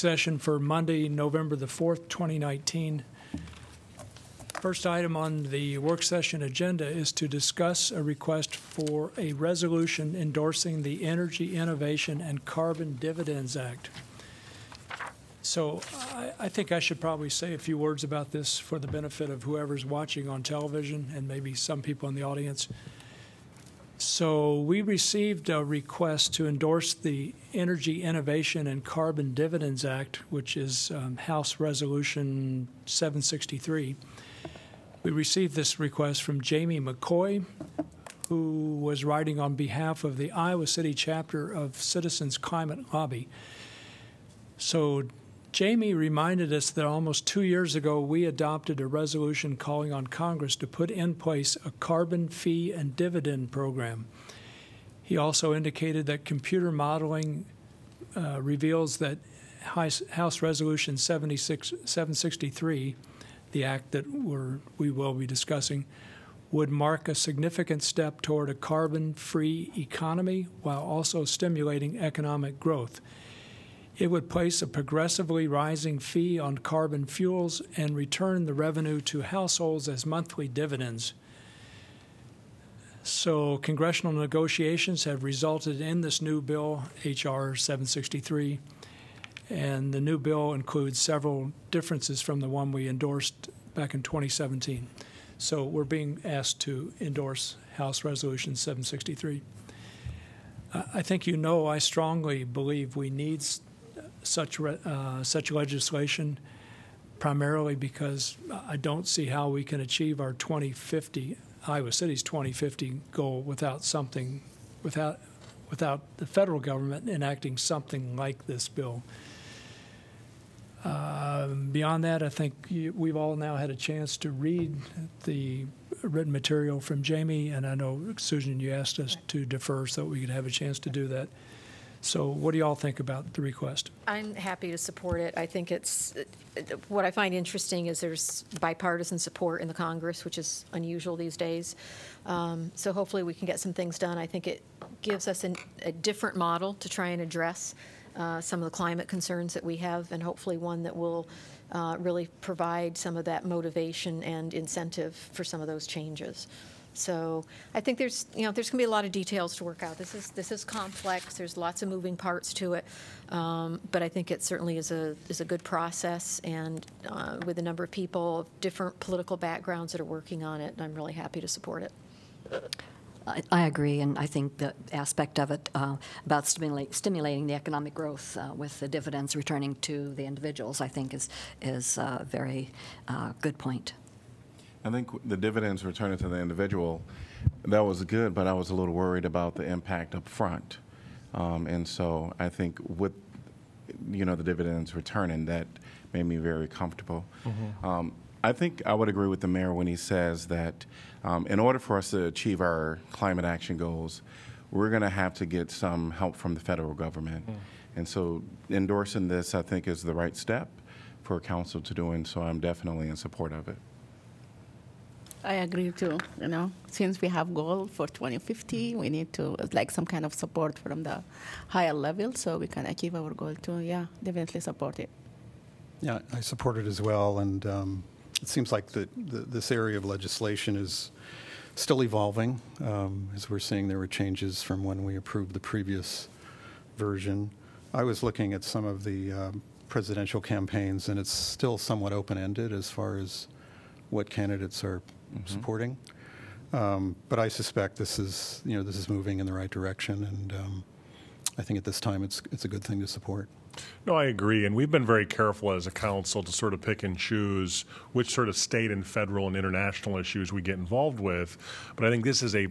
session for Monday, November the 4th, 2019. First item on the work session agenda is to discuss a request for a resolution endorsing the Energy Innovation and Carbon Dividends Act. So I, I think I should probably say a few words about this for the benefit of whoever's watching on television and maybe some people in the audience. So we received a request to endorse the Energy Innovation and Carbon Dividends Act, which is um, House Resolution 763. We received this request from Jamie McCoy, who was writing on behalf of the Iowa City chapter of Citizens Climate Lobby. So Jamie reminded us that almost two years ago we adopted a resolution calling on Congress to put in place a carbon fee and dividend program. He also indicated that computer modeling uh, reveals that House, Resolution 763, the act that we will be discussing, would mark a significant step toward a carbon free economy while also stimulating economic growth. It would place a progressively rising fee on carbon fuels and return the revenue to households as monthly dividends. So, congressional negotiations have resulted in this new bill, H.R. 763, and the new bill includes several differences from the one we endorsed back in 2017. So, we're being asked to endorse House Resolution 763. I think you know I strongly believe we need such, re- uh, such legislation primarily because I don't see how we can achieve our 2050, Iowa City's 2050 goal without something, without, without the federal government enacting something like this bill. Um, Beyond that, I think you- we've all now had a chance to read the written material from Jamie, and I know, Susan, you asked us to defer so we could have a chance to do that. So what do y'all think about the request? I'm happy to support it. I think it's, what I find interesting is there's bipartisan support in the Congress, which is unusual these days. Um, So hopefully we can get some things done. I think it gives us an- a different model to try and address uh, some of the climate concerns that we have, and hopefully one that will uh, really provide some of that motivation and incentive for some of those changes. So I think there's, you know, there's going to be a lot of details to work out. This is, this is complex, there's lots of moving parts to it, Um, but I think it certainly is a, is a good process, and uh, with a number of people of different political backgrounds that are working on it, I'm really happy to support it. I, I agree, and I think the aspect of it uh, about stimulate, stimulating the economic growth uh, with the dividends returning to the individuals, I think is is a very uh, good point. I think the dividends returning to the individual, that was good, but I was a little worried about the impact up front. Um, and so I think with, you know, the dividends returning, that made me very comfortable. Um, I think I would agree with the mayor when he says that um, in order for us to achieve our climate action goals, we're going to have to get some help from the federal government. And so endorsing this, I think, is the right step for council to do, and so I'm definitely in support of it. I agree too. You know, since we have goal for 2050, we need to like some kind of support from the higher level so we can achieve our goal too. Yeah, definitely support it. Yeah, I support it as well, and um, it seems like the, the, this area of legislation is still evolving. Um, as we're seeing, there were changes from when we approved the previous version. I was looking at some of the um, presidential campaigns, and it's still somewhat open-ended as far as what candidates are supporting. Um, but I suspect this is, you know, this is moving in the right direction, and um, I think at this time it's it's a good thing to support. No, I agree. And we've been very careful as a council to sort of pick and choose which sort of state and federal and international issues we get involved with. But I think this is a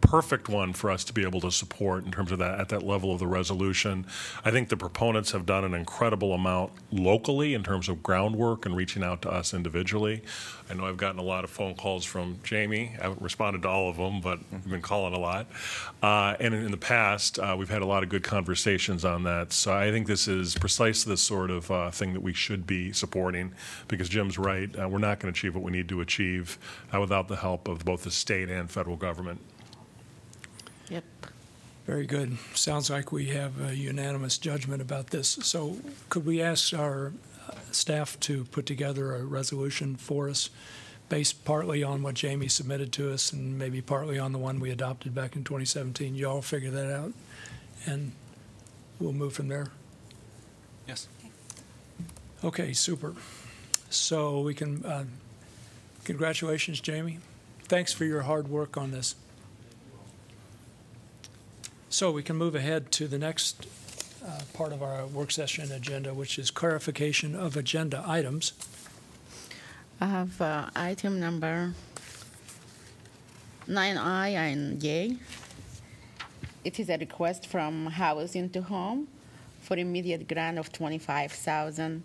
perfect one for us to be able to support in terms of that, at that level of the resolution. I think the proponents have done an incredible amount locally in terms of groundwork and reaching out to us individually. I know I've gotten a lot of phone calls from Jamie. I haven't responded to all of them, but I've been calling a lot. Uh, and in, in the past, uh, we've had a lot of good conversations on that. So I think this is precisely the sort of uh, thing that we should be supporting because Jim's right. Uh, we're not going to achieve what we need to achieve uh, without the help of both the state and federal government. Yep. Very good. Sounds like we have a unanimous judgment about this. So could we ask our staff to put together a resolution for us based partly on what Jamie submitted to us and maybe partly on the one we adopted back in 2017? You all figure that out, and we'll move from there. Yes. Okay, super. So we can, uh, congratulations, Jamie. Thanks for your hard work on this. So we can move ahead to the next uh, part of our work session agenda, which is clarification of agenda items. I have uh, item number 9I and J. It is a request from Housing to Home for immediate grant of 25000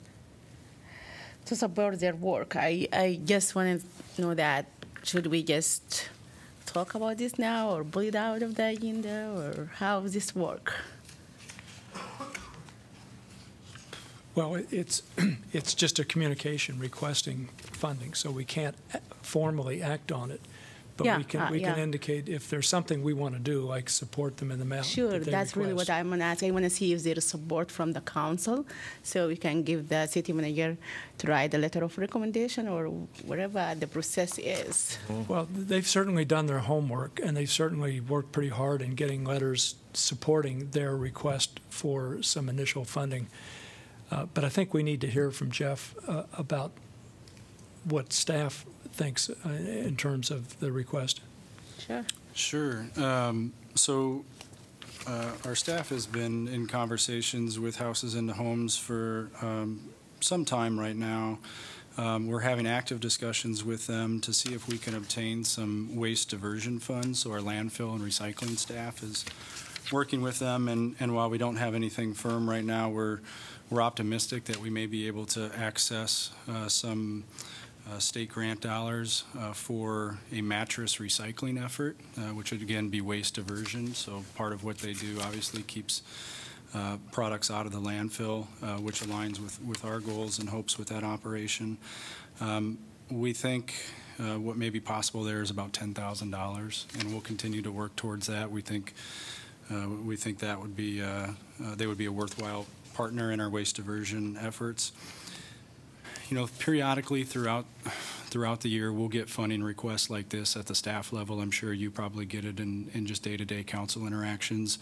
to support their work. I, I just want to know that, should we just talk about this now or pull it out of the agenda or how does this work? Well, it's, it's just a communication requesting funding, so we can't formally act on it. But Yeah, we can, uh, we can yeah. indicate if there's something we want to do, like support them in the amount Sure, that they that's really what request. I'm gonna ask. I wanna see if there is support from the council, so we can give the city manager to write a letter of recommendation or whatever the process is. Well, they've certainly done their homework, and they've certainly worked pretty hard in getting letters supporting their request for some initial funding. Uh, But I think we need to hear from Geoff uh, about what staff thinks uh, in terms of the request. Sure. Sure. Um, So uh, our staff has been in conversations with Houses into Homes for um, some time right now. Um, We're having active discussions with them to see if we can obtain some waste diversion funds. So our landfill and recycling staff is working with them, and and while we don't have anything firm right now, we're we're optimistic that we may be able to access uh, some uh, state grant dollars uh, for a mattress recycling effort, uh, which would again be waste diversion. So part of what they do obviously keeps uh, products out of the landfill, uh, which aligns with, with our goals and hopes with that operation. Um, We think what may be possible there is about $10,000, and we'll continue to work towards that. We think, we think that would be, they would be a worthwhile partner in our waste diversion efforts you know, periodically throughout, throughout the year, we'll get funding requests like this at the staff level. I'm sure you probably get it in, in just day-to-day council interactions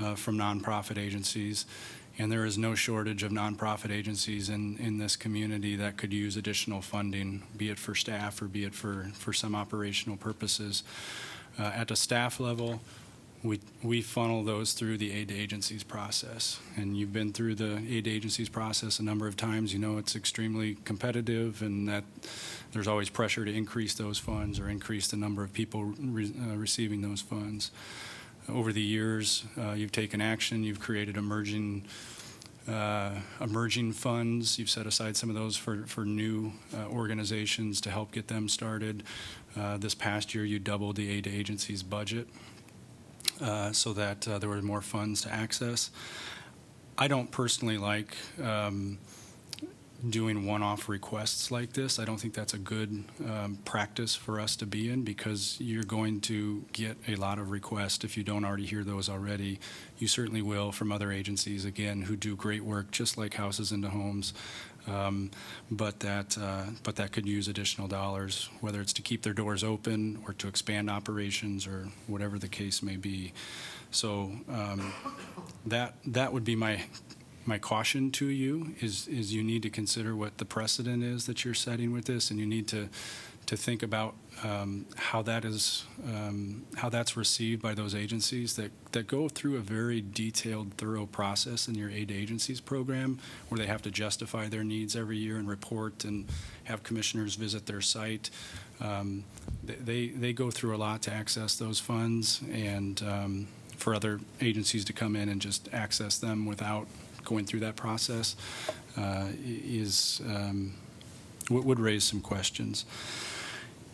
uh, from nonprofit agencies. And there is no shortage of nonprofit agencies in, in this community that could use additional funding, be it for staff or be it for, for some operational purposes. Uh, At the staff level, we, we funnel those through the aid to agencies process. And you've been through the aid to agencies process a number of times. You know it's extremely competitive and that there's always pressure to increase those funds or increase the number of people re- uh, receiving those funds. Over the years, uh, you've taken action, you've created emerging uh, emerging funds. You've set aside some of those for, for new uh, organizations to help get them started. Uh, This past year, you doubled the aid to agencies budget uh, so that uh, there were more funds to access. I don't personally like um, doing one-off requests like this. I don't think that's a good um, practice for us to be in because you're going to get a lot of requests if you don't already hear those already. You certainly will from other agencies, again, who do great work, just like Houses into Homes, um, but that uh, but that could use additional dollars, whether it's to keep their doors open or to expand operations or whatever the case may be. So um, that that would be my my caution to you is is you need to consider what the precedent is that you're setting with this, and you need to to think about um, how that is um, how that's received by those agencies that that go through a very detailed, thorough process in your aid agencies program, where they have to justify their needs every year and report and have commissioners visit their site. Um, they they go through a lot to access those funds and. Um, for other agencies to come in and just access them without going through that process uh, is um, would raise some questions.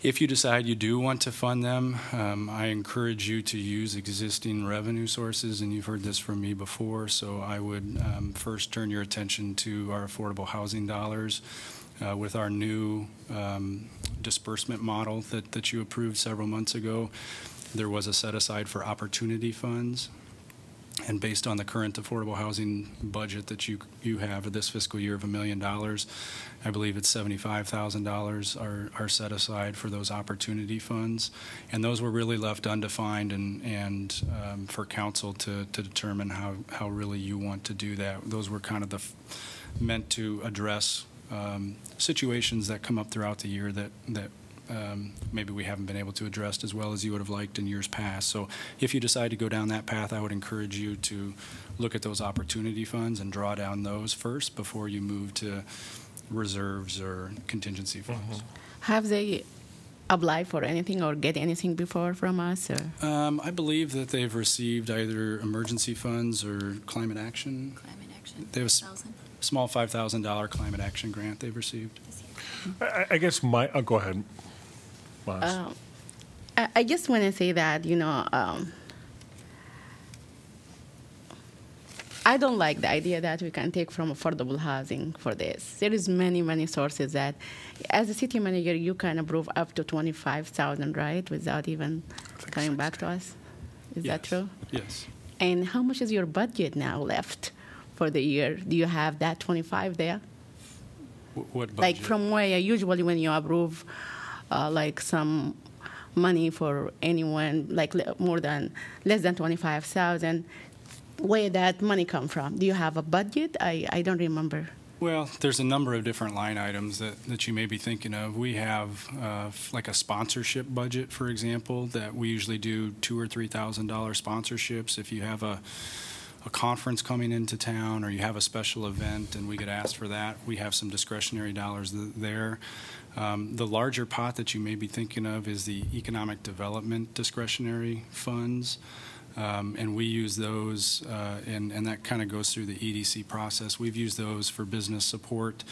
If you decide you do want to fund them, um, I encourage you to use existing revenue sources, and you've heard this from me before, so I would um, first turn your attention to our affordable housing dollars. Uh, with our new um, disbursement model that, that you approved several months ago, there was a set aside for opportunity funds. And based on the current affordable housing budget that you, you have for this fiscal year of a million dollars, I believe it's $75,000 are, are set aside for those opportunity funds. And those were really left undefined and, and um, for council to, to determine how, how really you want to do that. Those were kind of the, f- meant to address um, situations that come up throughout the year that, that um, maybe we haven't been able to address as well as you would have liked in years past. So if you decide to go down that path, I would encourage you to look at those opportunity funds and draw down those first before you move to reserves or contingency funds. Have they applied for anything or get anything before from us? Or? Um, I believe that they've received either emergency funds or climate action, Climate action. They have s- 1,000 small $5,000 climate action grant they've received. I, I guess my, oh, go ahead. Um, I, I just want to say that you know um, I don't like the idea that we can take from affordable housing for this. There is many many sources that, as a city manager, you can approve up to twenty five thousand, right, without even coming back to us. Is that true? Yes. And how much is your budget now left for the year? Do you have that twenty five there? Wh- What budget? like from where usually when you approve uh, like some money for anyone like more than less than 25000 where that money come from do you have a budget i, I don't remember Well, there's a number of different line items that, that you may be thinking of. We have uh, like a sponsorship budget, for example, that we usually do two or three thousand dollar sponsorships. If you have a a conference coming into town or you have a special event and we get asked for that, we have some discretionary dollars th- there. Um, the larger pot that you may be thinking of is the economic development discretionary funds. Um, and we use those, uh, and, and that kind of goes through the EDC process. We've used those for business support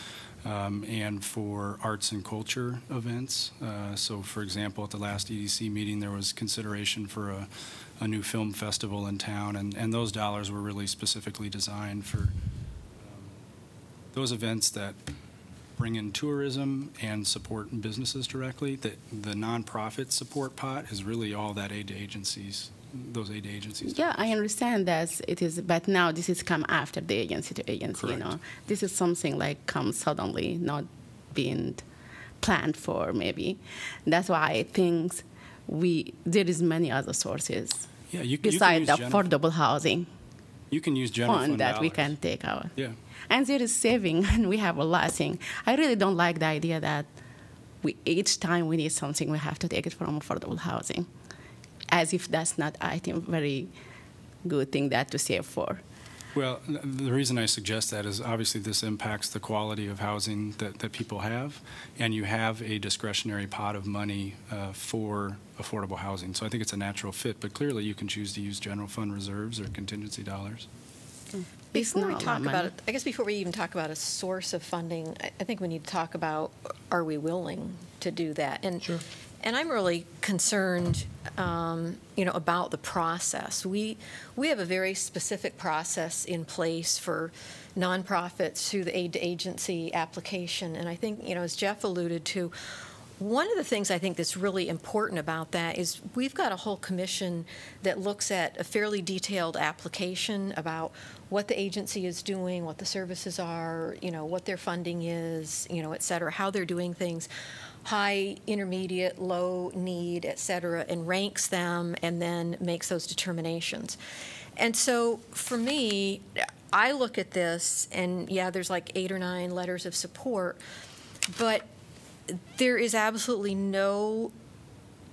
um, and for arts and culture events. Uh, so, for example, at the last EDC meeting, there was consideration for a, a new film festival in town, and, and those dollars were really specifically designed for um, those events that bring in tourism and support businesses directly. The, the nonprofit support pot is really all that aid to agencies, those aid agencies. yeah i understand that it is but now this has come after the agency to agency you know this is something like comes suddenly not being planned for maybe that's why i think we there is many other sources Yeah, you, you can besides use the general, affordable housing you can use general fund fund that we can take out. Yeah. And there is saving, and we have a lot thing. I really don't like the idea that we each time we need something, we have to take it from affordable housing, as if that's not, I think, very good thing that to save for. Well, the reason I suggest that is obviously this impacts the quality of housing that, that people have, and you have a discretionary pot of money uh, for affordable housing. So I think it's a natural fit, but clearly you can choose to use general fund reserves or contingency dollars. Before we talk about it, I guess before we even talk about a source of funding, I- I think we need to talk about, are we willing to do that? And, Sure. and I'm really concerned, um, you know, about the process. We, we have a very specific process in place for nonprofits through the aid to agency application. And I think, you know, as Geoff alluded to, one of the things I think that's really important about that is we've got a whole commission that looks at a fairly detailed application about what the agency is doing, what the services are, you know, what their funding is, you know, et cetera, how they're doing things, high, intermediate, low need, et cetera, and ranks them and then makes those determinations. And so for me, I look at this and yeah, there's like eight or nine letters of support, but there is absolutely no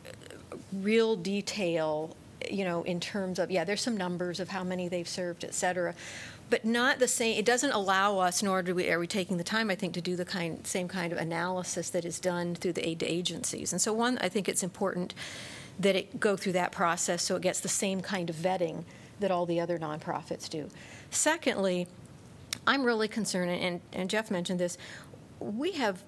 uh, real detail, you know, in terms of, yeah, there's some numbers of how many they've served, et cetera, but not the same, it doesn't allow us, nor do we, are we taking the time, I think, to do the kind, same kind of analysis that is done through the aid to agencies. And so one, I think it's important that it go through that process so it gets the same kind of vetting that all the other nonprofits do. Secondly, I'm really concerned, and, and Geoff mentioned this, we have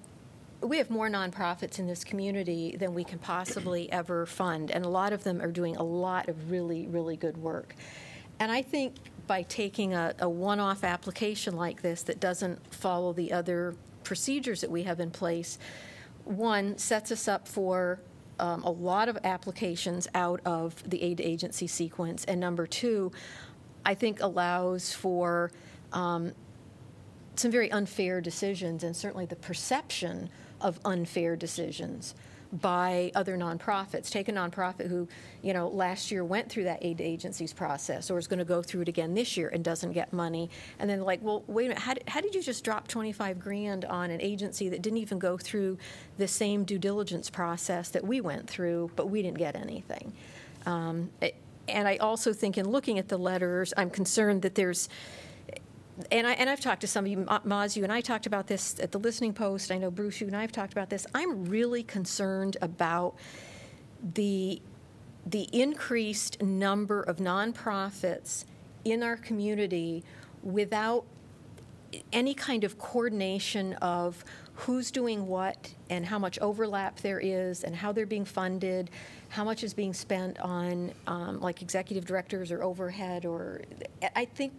we have more nonprofits in this community than we can possibly ever fund, and a lot of them are doing a lot of really, really good work. And I think by taking a, a one off application like this that doesn't follow the other procedures that we have in place, one, sets us up for um, a lot of applications out of the aid agency sequence, and number two, I think allows for um, some very unfair decisions and certainly the perception of unfair decisions by other nonprofits. Take a nonprofit who, you know, last year went through that aid agencies process or is going to go through it again this year and doesn't get money. And then like, well, wait a minute, how did, how did you just drop 25 grand on an agency that didn't even go through the same due diligence process that we went through, but we didn't get anything? Um, it- and I also think in looking at the letters, I'm concerned that there's, and I and I've talked to some of you, Ma- Maz, you and I talked about this at the listening post. I know Bruce, you and I have talked about this. I'm really concerned about the the increased number of nonprofits in our community without any kind of coordination of who's doing what and how much overlap there is and how they're being funded, how much is being spent on um, like executive directors or overhead or I think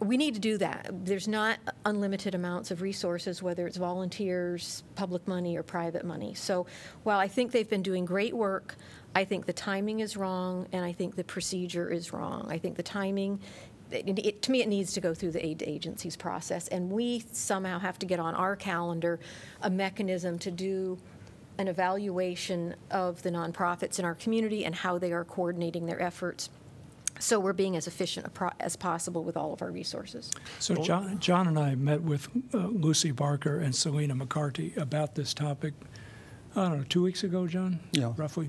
we need to do that. There's not unlimited amounts of resources, whether it's volunteers, public money, or private money. So while I think they've been doing great work, I think the timing is wrong, and I think the procedure is wrong. I think the timing, it, it, to me, it needs to go through the aid agencies process, and we somehow have to get on our calendar a mechanism to do an evaluation of the nonprofits in our community and how they are coordinating their efforts. So we're being as efficient as possible with all of our resources. So John, John and I met with uh, Lucy Barker and Selena McCarty about this topic, I don't know, two weeks ago, John? Yeah. Roughly?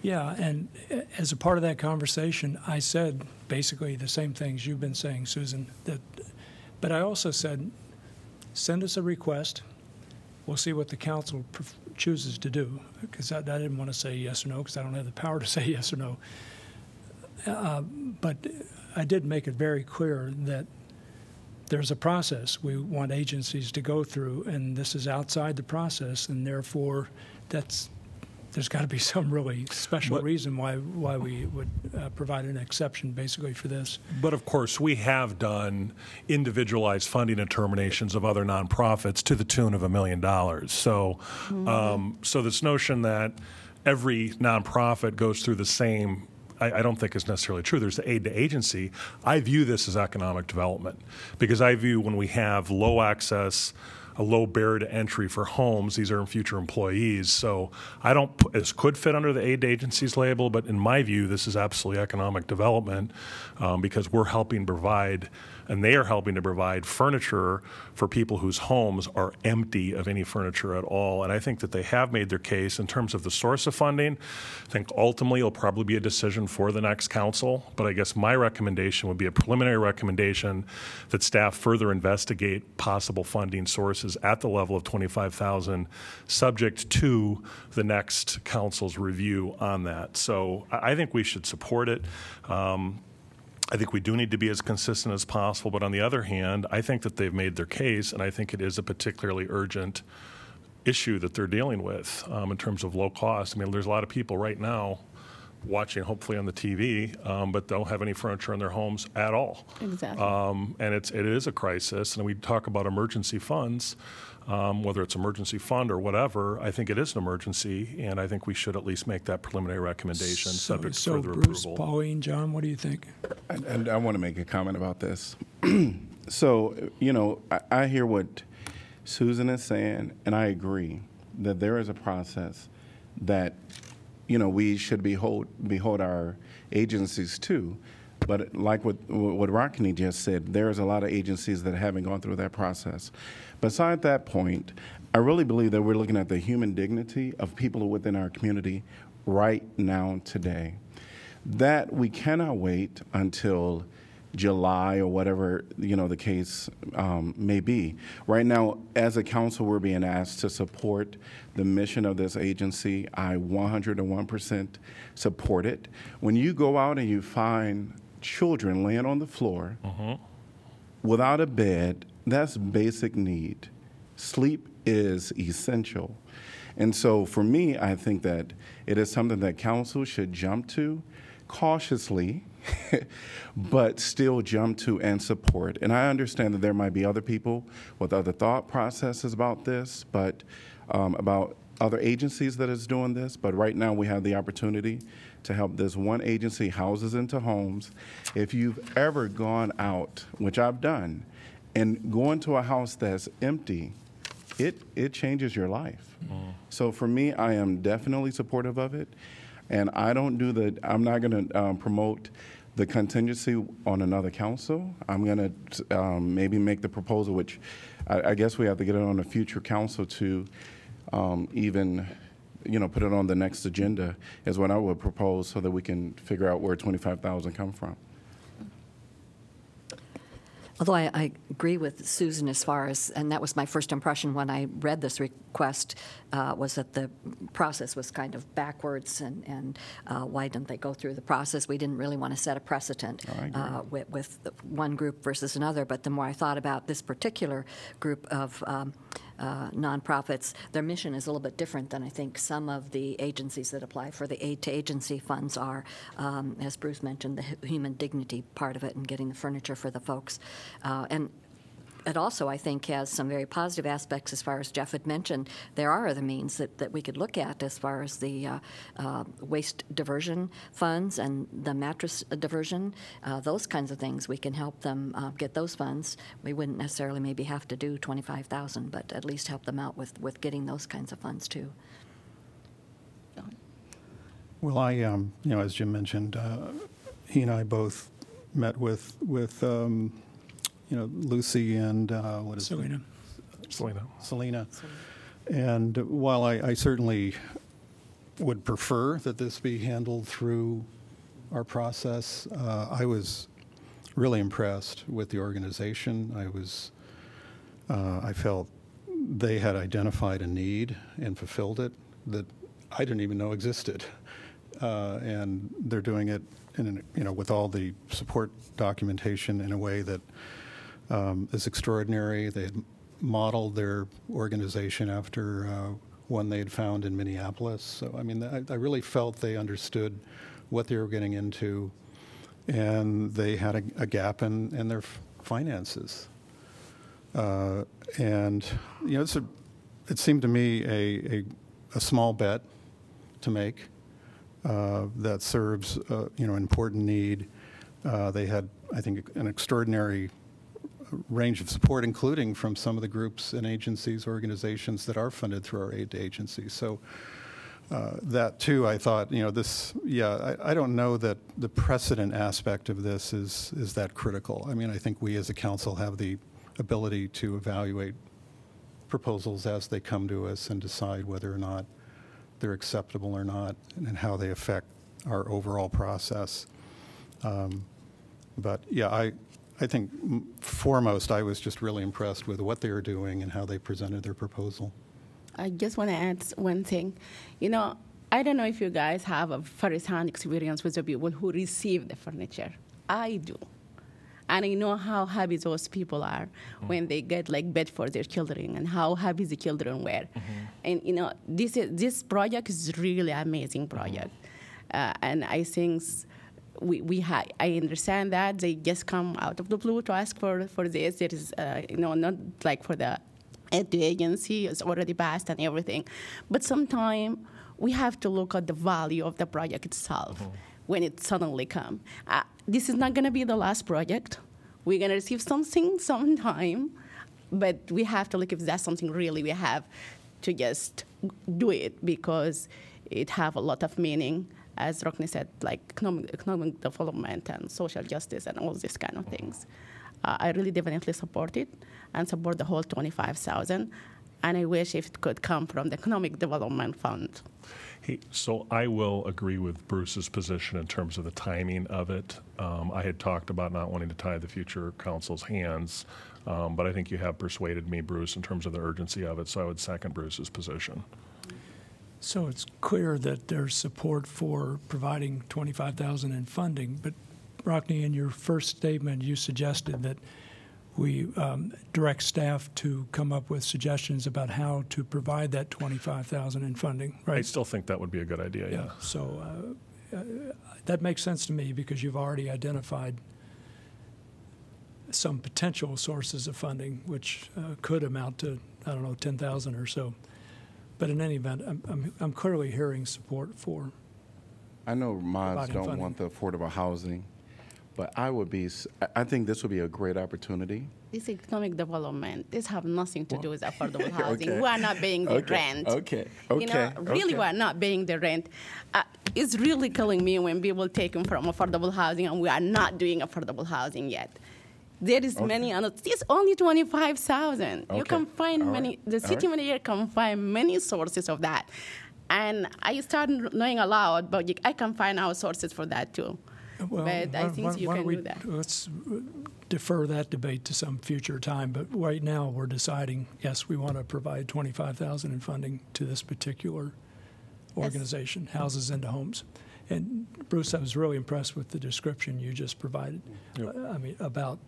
Yeah, and uh, as a part of that conversation, I said basically the same things you've been saying, Susan, that, but I also said, send us a request, we'll see what the council pref- chooses to do, because I, I didn't want to say yes or no, because I don't have the power to say yes or no. Uh, But I did make it very clear that there's a process we want agencies to go through, and this is outside the process, and therefore, that's, there's got to be some really special But- reason why, why we would uh, provide an exception basically for this. But of course, we have done individualized funding determinations of other nonprofits to the tune of a million dollars. So, um, so this notion that every nonprofit goes through the same, I, I don't think is necessarily true. There's the aid to agency. I view this as economic development because I view when we have low access, a low barrier to entry for homes. These are future employees. So I don't, this could fit under the aid to agencies label, but in my view, this is absolutely economic development um, because we're helping provide, and they are helping to provide furniture for people whose homes are empty of any furniture at all. And I think that they have made their case in terms of the source of funding. I think ultimately it'll probably be a decision for the next council, but I guess my recommendation would be a preliminary recommendation that staff further investigate possible funding sources at the level of 25,000, subject to the next council's review on that. So I think we should support it. Um, I think we do need to be as consistent as possible, but on the other hand, I think that they've made their case, and I think it is a particularly urgent issue that they're dealing with um, in terms of low cost. I mean, there's a lot of people right now watching, hopefully on the TV, um, but don't have any furniture in their homes at all. Exactly. Um, and it's it is a crisis, and we talk about emergency funds. Um, whether it's emergency fund or whatever, I think it is an emergency, and I think we should at least make that preliminary recommendation, So- subject to So further Bruce, approval. Pauline, John, what do you think? And, and I want to make a comment about this. so, you know, I, I hear what Susan is saying, and I agree that there is a process that, you know, we should behold, behold our agencies to. But like what, what Rockne just said, there's a lot of agencies that haven't gone through that process. Beside that point, I really believe that we're looking at the human dignity of people within our community right now, today that we cannot wait until July or whatever you know the case um, may be. Right now, as a council, we're being asked to support the mission of this agency. I 101% support it. When you go out and you find children laying on the floor without a bed, that's basic need. Sleep is essential. And so for me, I think that it is something that council should jump to cautiously, but still jump to and support. And I understand that there might be other people with other thought processes about this, but um, about other agencies that is doing this, but right now we have the opportunity to help this one agency houses into homes. If you've ever gone out, which I've done, and going to a house that's empty, it, it changes your life. So for me, I am definitely supportive of it. And I don't do the, I'm not going to um, promote the contingency on another council. I'm going to um, maybe make the proposal, which I, I guess we have to get it on a future council to um, even, you know, put it on the next agenda is what I would propose so that we can figure out where 25,000 come from. Although I, I agree with Susan as far as, and that was my first impression when I read this request, uh, was that the process was kind of backwards, and, and uh, why didn't they go through the process? We didn't really want to set a precedent uh, with, with one group versus another. But the more I thought about this particular group of um, uh, nonprofits, their mission is a little bit different than I think some of the agencies that apply for the aid to agency funds are. Um, as Bruce mentioned, the human dignity part of it and getting the furniture for the folks. Uh, and it also, I think, has some very positive aspects as far as Geoff had mentioned. There are other means that, that we could look at as far as the uh, uh, waste diversion funds and the mattress diversion, uh, those kinds of things. We can help them uh, get those funds. We wouldn't necessarily maybe have to do 25,000, but at least help them out with, with getting those kinds of funds too. Well, I, um, you know, as Jim mentioned, uh, he and I both met with, with, um, you know, Lucy and, uh, what is it? Selena? Selena. Selena. And while I, I certainly would prefer that this be handled through our process, uh, I was really impressed with the organization. I was, uh, I felt they had identified a need and fulfilled it that I didn't even know existed. Uh, and they're doing it in, an, you know, with all the support documentation in a way that um, is extraordinary. They had modeled their organization after uh, one they had found in Minneapolis. So, I mean, I, I really felt they understood what they were getting into, and they had a, a gap in, in their f- finances. Uh, and, you know, it's a, it seemed to me a, a, a small bet to make uh, that serves, uh, you know, an important need. Uh, They had, I think, an extraordinary range of support, including from some of the groups and agencies, organizations that are funded through our aid agencies. So uh, that too, I thought, you know, this, yeah, I, I don't know that the precedent aspect of this is, is that critical. I mean, I think we as a council have the ability to evaluate proposals as they come to us and decide whether or not they're acceptable or not and how they affect our overall process. Um, But yeah, I, I think foremost, I was just really impressed with what they were doing and how they presented their proposal. I just want to add one thing. You know, I don't know if you guys have a first-hand experience with the people who receive the furniture. I do. And I know how happy those people are mm-hmm. when they get like bed for their children and how happy the children were. Mm-hmm. And you know, this is, this project is really amazing project. Mm-hmm. Uh, and I think we, we ha- I understand that they just come out of the blue to ask for, for this. It is, uh, you know, not like for the at the agency is already passed and everything. But sometimes we have to look at the value of the project itself when it suddenly come. Uh, this is not going to be the last project. We're going to receive something sometime, but we have to look if that's something really we have to just do it because it have a lot of meaning. As Rockne said, like economic, economic development and social justice and all these kind of things. Uh, I really definitely support it and support the whole 25,000. And I wish if it could come from the Economic Development Fund. Hey, so I will agree with Bruce's position in terms of the timing of it. Um, I had talked about not wanting to tie the future council's hands, um, but I think you have persuaded me, Bruce, in terms of the urgency of it, so I would second Bruce's position. So it's clear that there's support for providing 25,000 in funding, but Rockne, in your first statement, you suggested that we um, direct staff to come up with suggestions about how to provide that 25,000 in funding, I still think that would be a good idea, yeah. So uh, uh, that makes sense to me because you've already identified some potential sources of funding, which uh, could amount to, I don't know, 10,000 or so. But in any event, I'm, I'm, I'm clearly hearing support for, I know Maz Providing don't funding. want the affordable housing, but I would be, s- I- I think this would be a great opportunity. This economic development, this have nothing to do with affordable housing. Okay. We are not paying the Okay, rent. okay, You know, okay, really, okay. we are not paying the rent. Uh, it's really killing me when people taking from affordable housing and we are not doing affordable housing yet. There is many, and it's only twenty-five thousand. You can find all many. right, The city right. manager can find many sources of that, and I started knowing a lot, but I can find our sources for that too. well. But I think why- you why can don't we- do that. Let's defer that debate to some future time, but right now, we're deciding, yes, we want to provide 25,000 in funding to this particular organization, Houses into Homes. And Bruce, I was really impressed with the description you just provided. Uh, I mean, about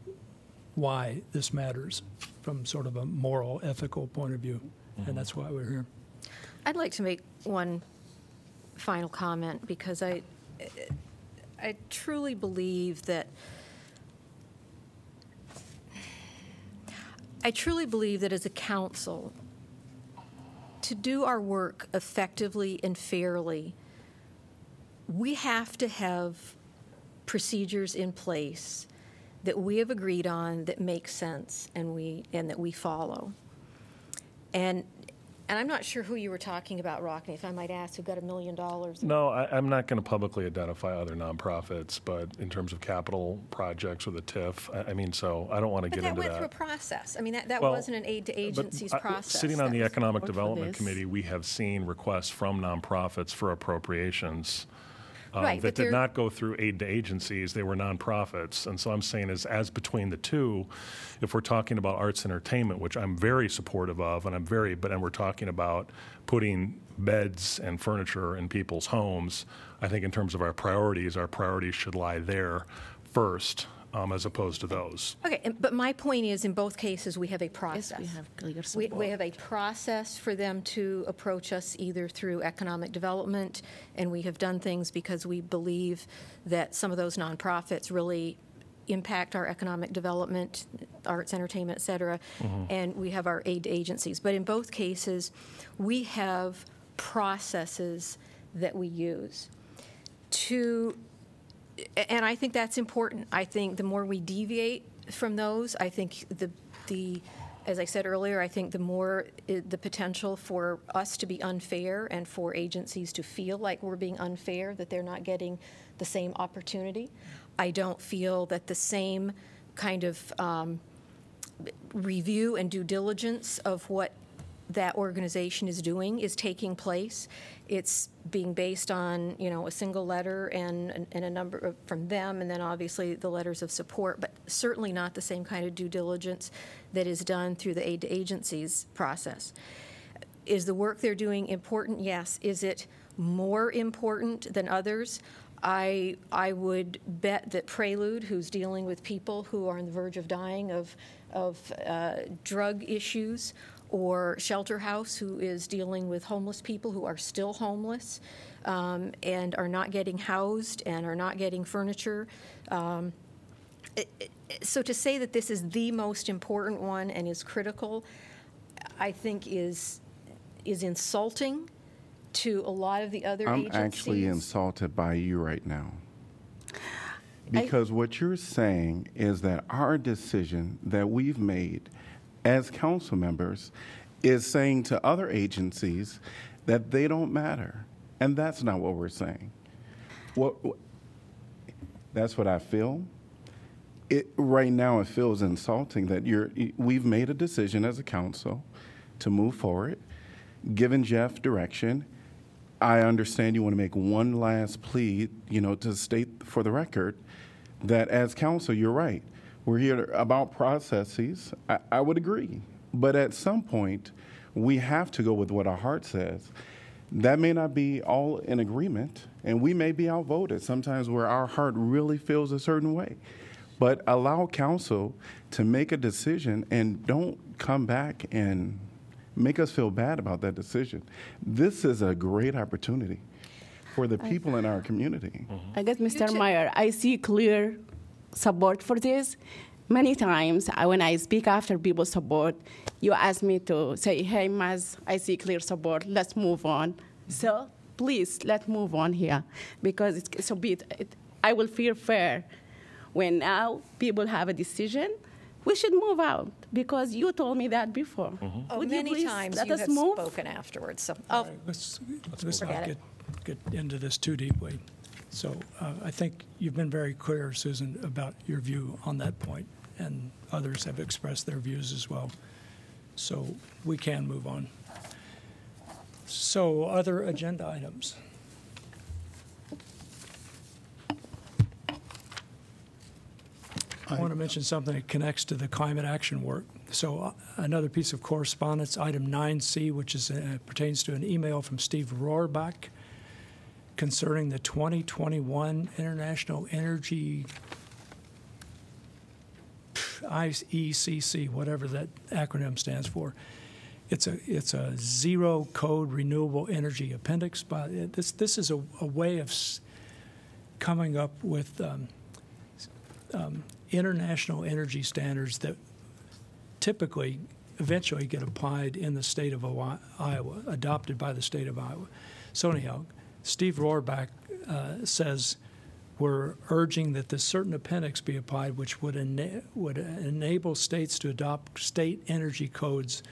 why this matters from sort of a moral, ethical point of view, and mm-hmm. that's why we're here. I'd like to make one final comment because I, I truly believe that, I truly believe that as a council, to do our work effectively and fairly, we have to have procedures in place that we have agreed on that makes sense and we, and that we follow. And, and I'm not sure who you were talking about, Rockne, if I might ask, who got a million dollars. No, I, I'm not going to publicly identify other nonprofits, but in terms of capital projects or the TIF, I, I mean, so I don't want to But get that into went through a process. I mean, that, that Well, wasn't an aid to But uh, agencies I- process. Sitting on the Economic Development. Committee, we have seen requests from nonprofits for appropriations um, Right, that did not go through aid to agencies, they were nonprofits. And so I'm saying is, as between the two, if we're talking about arts entertainment, which I'm very supportive of, and I'm very, but, and we're talking about putting beds and furniture in people's homes, I think in terms of our priorities, our priorities should lie there first, um, as opposed to those. Okay, and- but my point is, in both cases, we have a Yes, process. we have clear We, support. we have a process for them to approach us either through economic development, and we have done things because we believe that some of those nonprofits really impact our economic development, arts, entertainment, et cetera, and we have our aid agencies. But in both cases, we have processes that we use to and I think that's important. I think the more we deviate from those, I think the the as I said earlier, I think the more the potential for us to be unfair and for agencies to feel like we're being unfair, that they're not getting the same opportunity. I don't feel that the same kind of um, review and due diligence of what that organization is doing is taking place. It's being based on, you know, a single letter and, and a number of, from them, and then obviously the letters of support, but certainly not the same kind of due diligence that is done through the aid to agencies process. Is the work they're doing important? Yes. Is it more important than others? I, I would bet that Prelude, who's dealing with people who are on the verge of dying of, of uh, drug issues, or Shelter House, who is dealing with homeless people who are still homeless um, and are not getting housed and are not getting furniture. Um, it- it- so to say that this is the most important one and is critical, I think is is insulting to a lot of the other I'm agencies. actually insulted by you right now. Because what you're saying is that our decision that we've made as council members is saying to other agencies that they don't matter. And that's not what we're saying. What, what- that's what I feel. It, right now, it feels insulting that you're, we've made a decision as a council to move forward, given Geoff direction. I understand you want to make one last plea, you know, to state for the record that as council, you're right. We're here about processes. I, I would agree. But at some point, we have to go with what our heart says. That may not be all in agreement, and we may be outvoted sometimes where our heart really feels a certain way. But allow council to make a decision and don't come back and make us feel bad about that decision. This is a great opportunity for the people in our community. I guess, Mr. Meyer, I see clear support for this, many times uh, when I speak after people support, you ask me to say, hey, Maz, I see clear support, let's move on. So please, let's move on here because it's, it's a bit, it, I will feel fair when now people have a decision. We should move out because you told me that before. Oh, Would you many please times let you us have move? spoken afterwards, so, oh, right, Let's, let's not get, get into this too deeply. So uh, I think you've been very clear, Susan, about your view on that point, and others have expressed their views as well. So we can move on. So other agenda items? I want to mention something that connects to the climate action work. So uh, another piece of correspondence, item 9C, which is, uh, pertains to an email from Steve Rohrbach concerning the 2021 International Energy IECC, whatever that acronym stands for. It's a it's a zero code renewable energy appendix, but this this is a, a way of coming up with um, um, international energy standards that typically eventually get applied in the state of Iowa, adopted by the state of Iowa. So anyhow, Steve Rohrbach uh, says we're urging that this certain appendix be applied, which would ena- would enable states to adopt state energy codes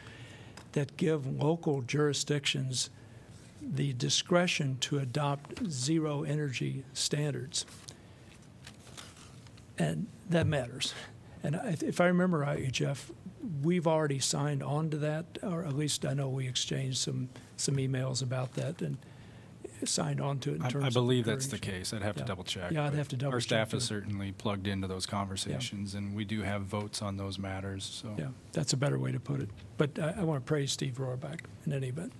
that give local jurisdictions the discretion to adopt zero energy standards. And that matters. And if I remember right, Geoff, we've already signed on to that, or at least I know we exchanged some, some emails about that and signed on to it in I- terms of. I believe that's the case. I'd have to Yeah. double check. Yeah, I'd but have to double Our check staff is too. certainly plugged into those conversations, and we do have votes on those matters, so. Yeah, that's a better way to put it. But I, I want to praise Steve Rohrbach in any event.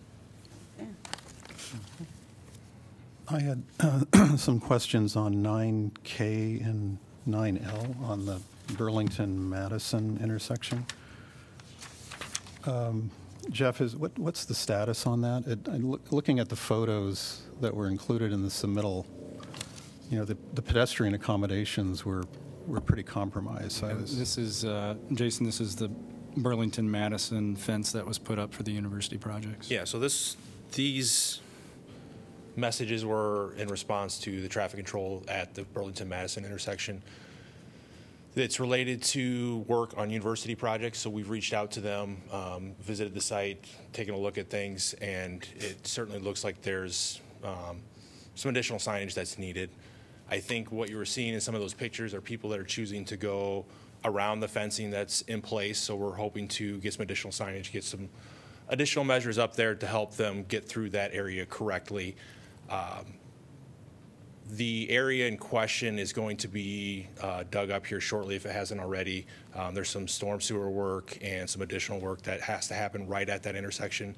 I had uh, some questions on 9K and 9L on the Burlington-Madison intersection. Um, Geoff, is, what, what's the status on that? It- I Looking at the photos that were included in the submittal, you know, the the pedestrian accommodations were, were pretty compromised. I was- This is, uh, Jason, this is the Burlington Madison fence that was put up for the university projects. Yeah, so this, these messages were in response to the traffic control at the Burlington-Madison intersection. It's related to work on university projects, so we've reached out to them, um, visited the site, taken a look at things, and it certainly looks like there's um, some additional signage that's needed. I think what you were seeing in some of those pictures are people that are choosing to go around the fencing that's in place, so we're hoping to get some additional signage, get some additional measures up there to help them get through that area correctly. Um, The area in question is going to be uh, dug up here shortly if it hasn't already. Um, There's some storm sewer work and some additional work that has to happen right at that intersection.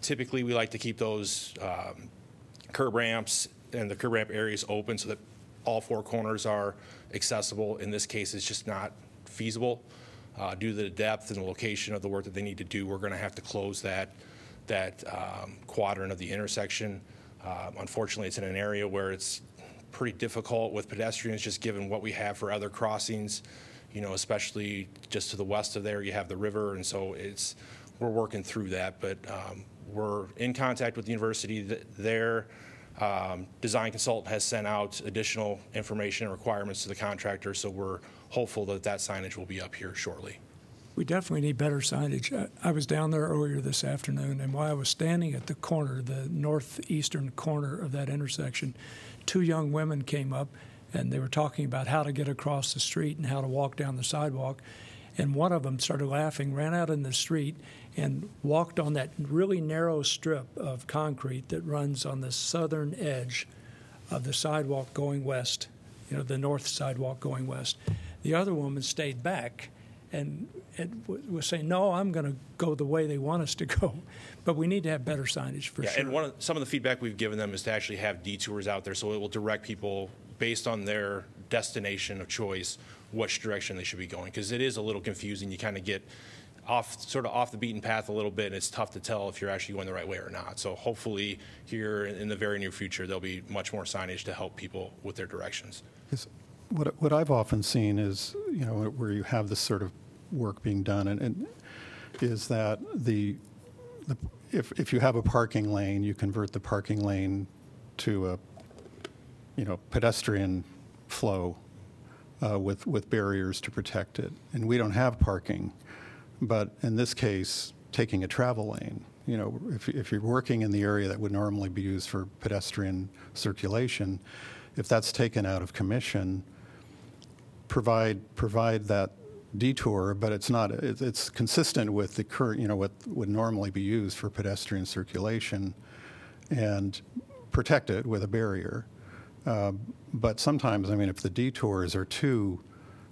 Typically, we like to keep those um, curb ramps and the curb ramp areas open so that all four corners are accessible. In this case, it's just not feasible. Uh, Due to the depth and the location of the work that they need to do, we're going to have to close that, that um, quadrant of the intersection. Um, Unfortunately, it's in an area where it's pretty difficult with pedestrians, just given what we have for other crossings, you know, especially just to the west of there, you have the river, and so it's, we're working through that, but um, we're in contact with the university. Th- Their um, design consultant has sent out additional information and requirements to the contractor, so we're hopeful that that signage will be up here shortly. We definitely need better signage. I- I was down there earlier this afternoon, and while I was standing at the corner, the northeastern corner of that intersection, two young women came up, and they were talking about how to get across the street and how to walk down the sidewalk. And one of them started laughing, ran out in the street, and walked on that really narrow strip of concrete that runs on the southern edge of the sidewalk going west, you know, the north sidewalk going west. The other woman stayed back and and w- was saying, "No, I'm going to go the way they want us to go." But we need to have better signage for Yeah, sure. and one of, some of the feedback we've given them is to actually have detours out there, so it will direct people based on their destination of choice, which direction they should be going, because it is a little confusing. You kind of get off, sort of off the beaten path a little bit, and it's tough to tell if you're actually going the right way or not. So hopefully, here in in the very near future, there'll be much more signage to help people with their directions. Is, what, what I've often seen is, you know, where you have this sort of work being done, and, and is that the, the if, if you have a parking lane, you convert the parking lane to a, you know, pedestrian flow uh, with, with barriers to protect it. And we don't have parking, but in this case, taking a travel lane, you know, if, if you're working in the area that would normally be used for pedestrian circulation, if that's taken out of commission, provide, provide that detour, but it's not, it's, consistent with the current, you know, what would normally be used for pedestrian circulation, and protect it with a barrier. Uh, But sometimes, I mean, if the detours are too,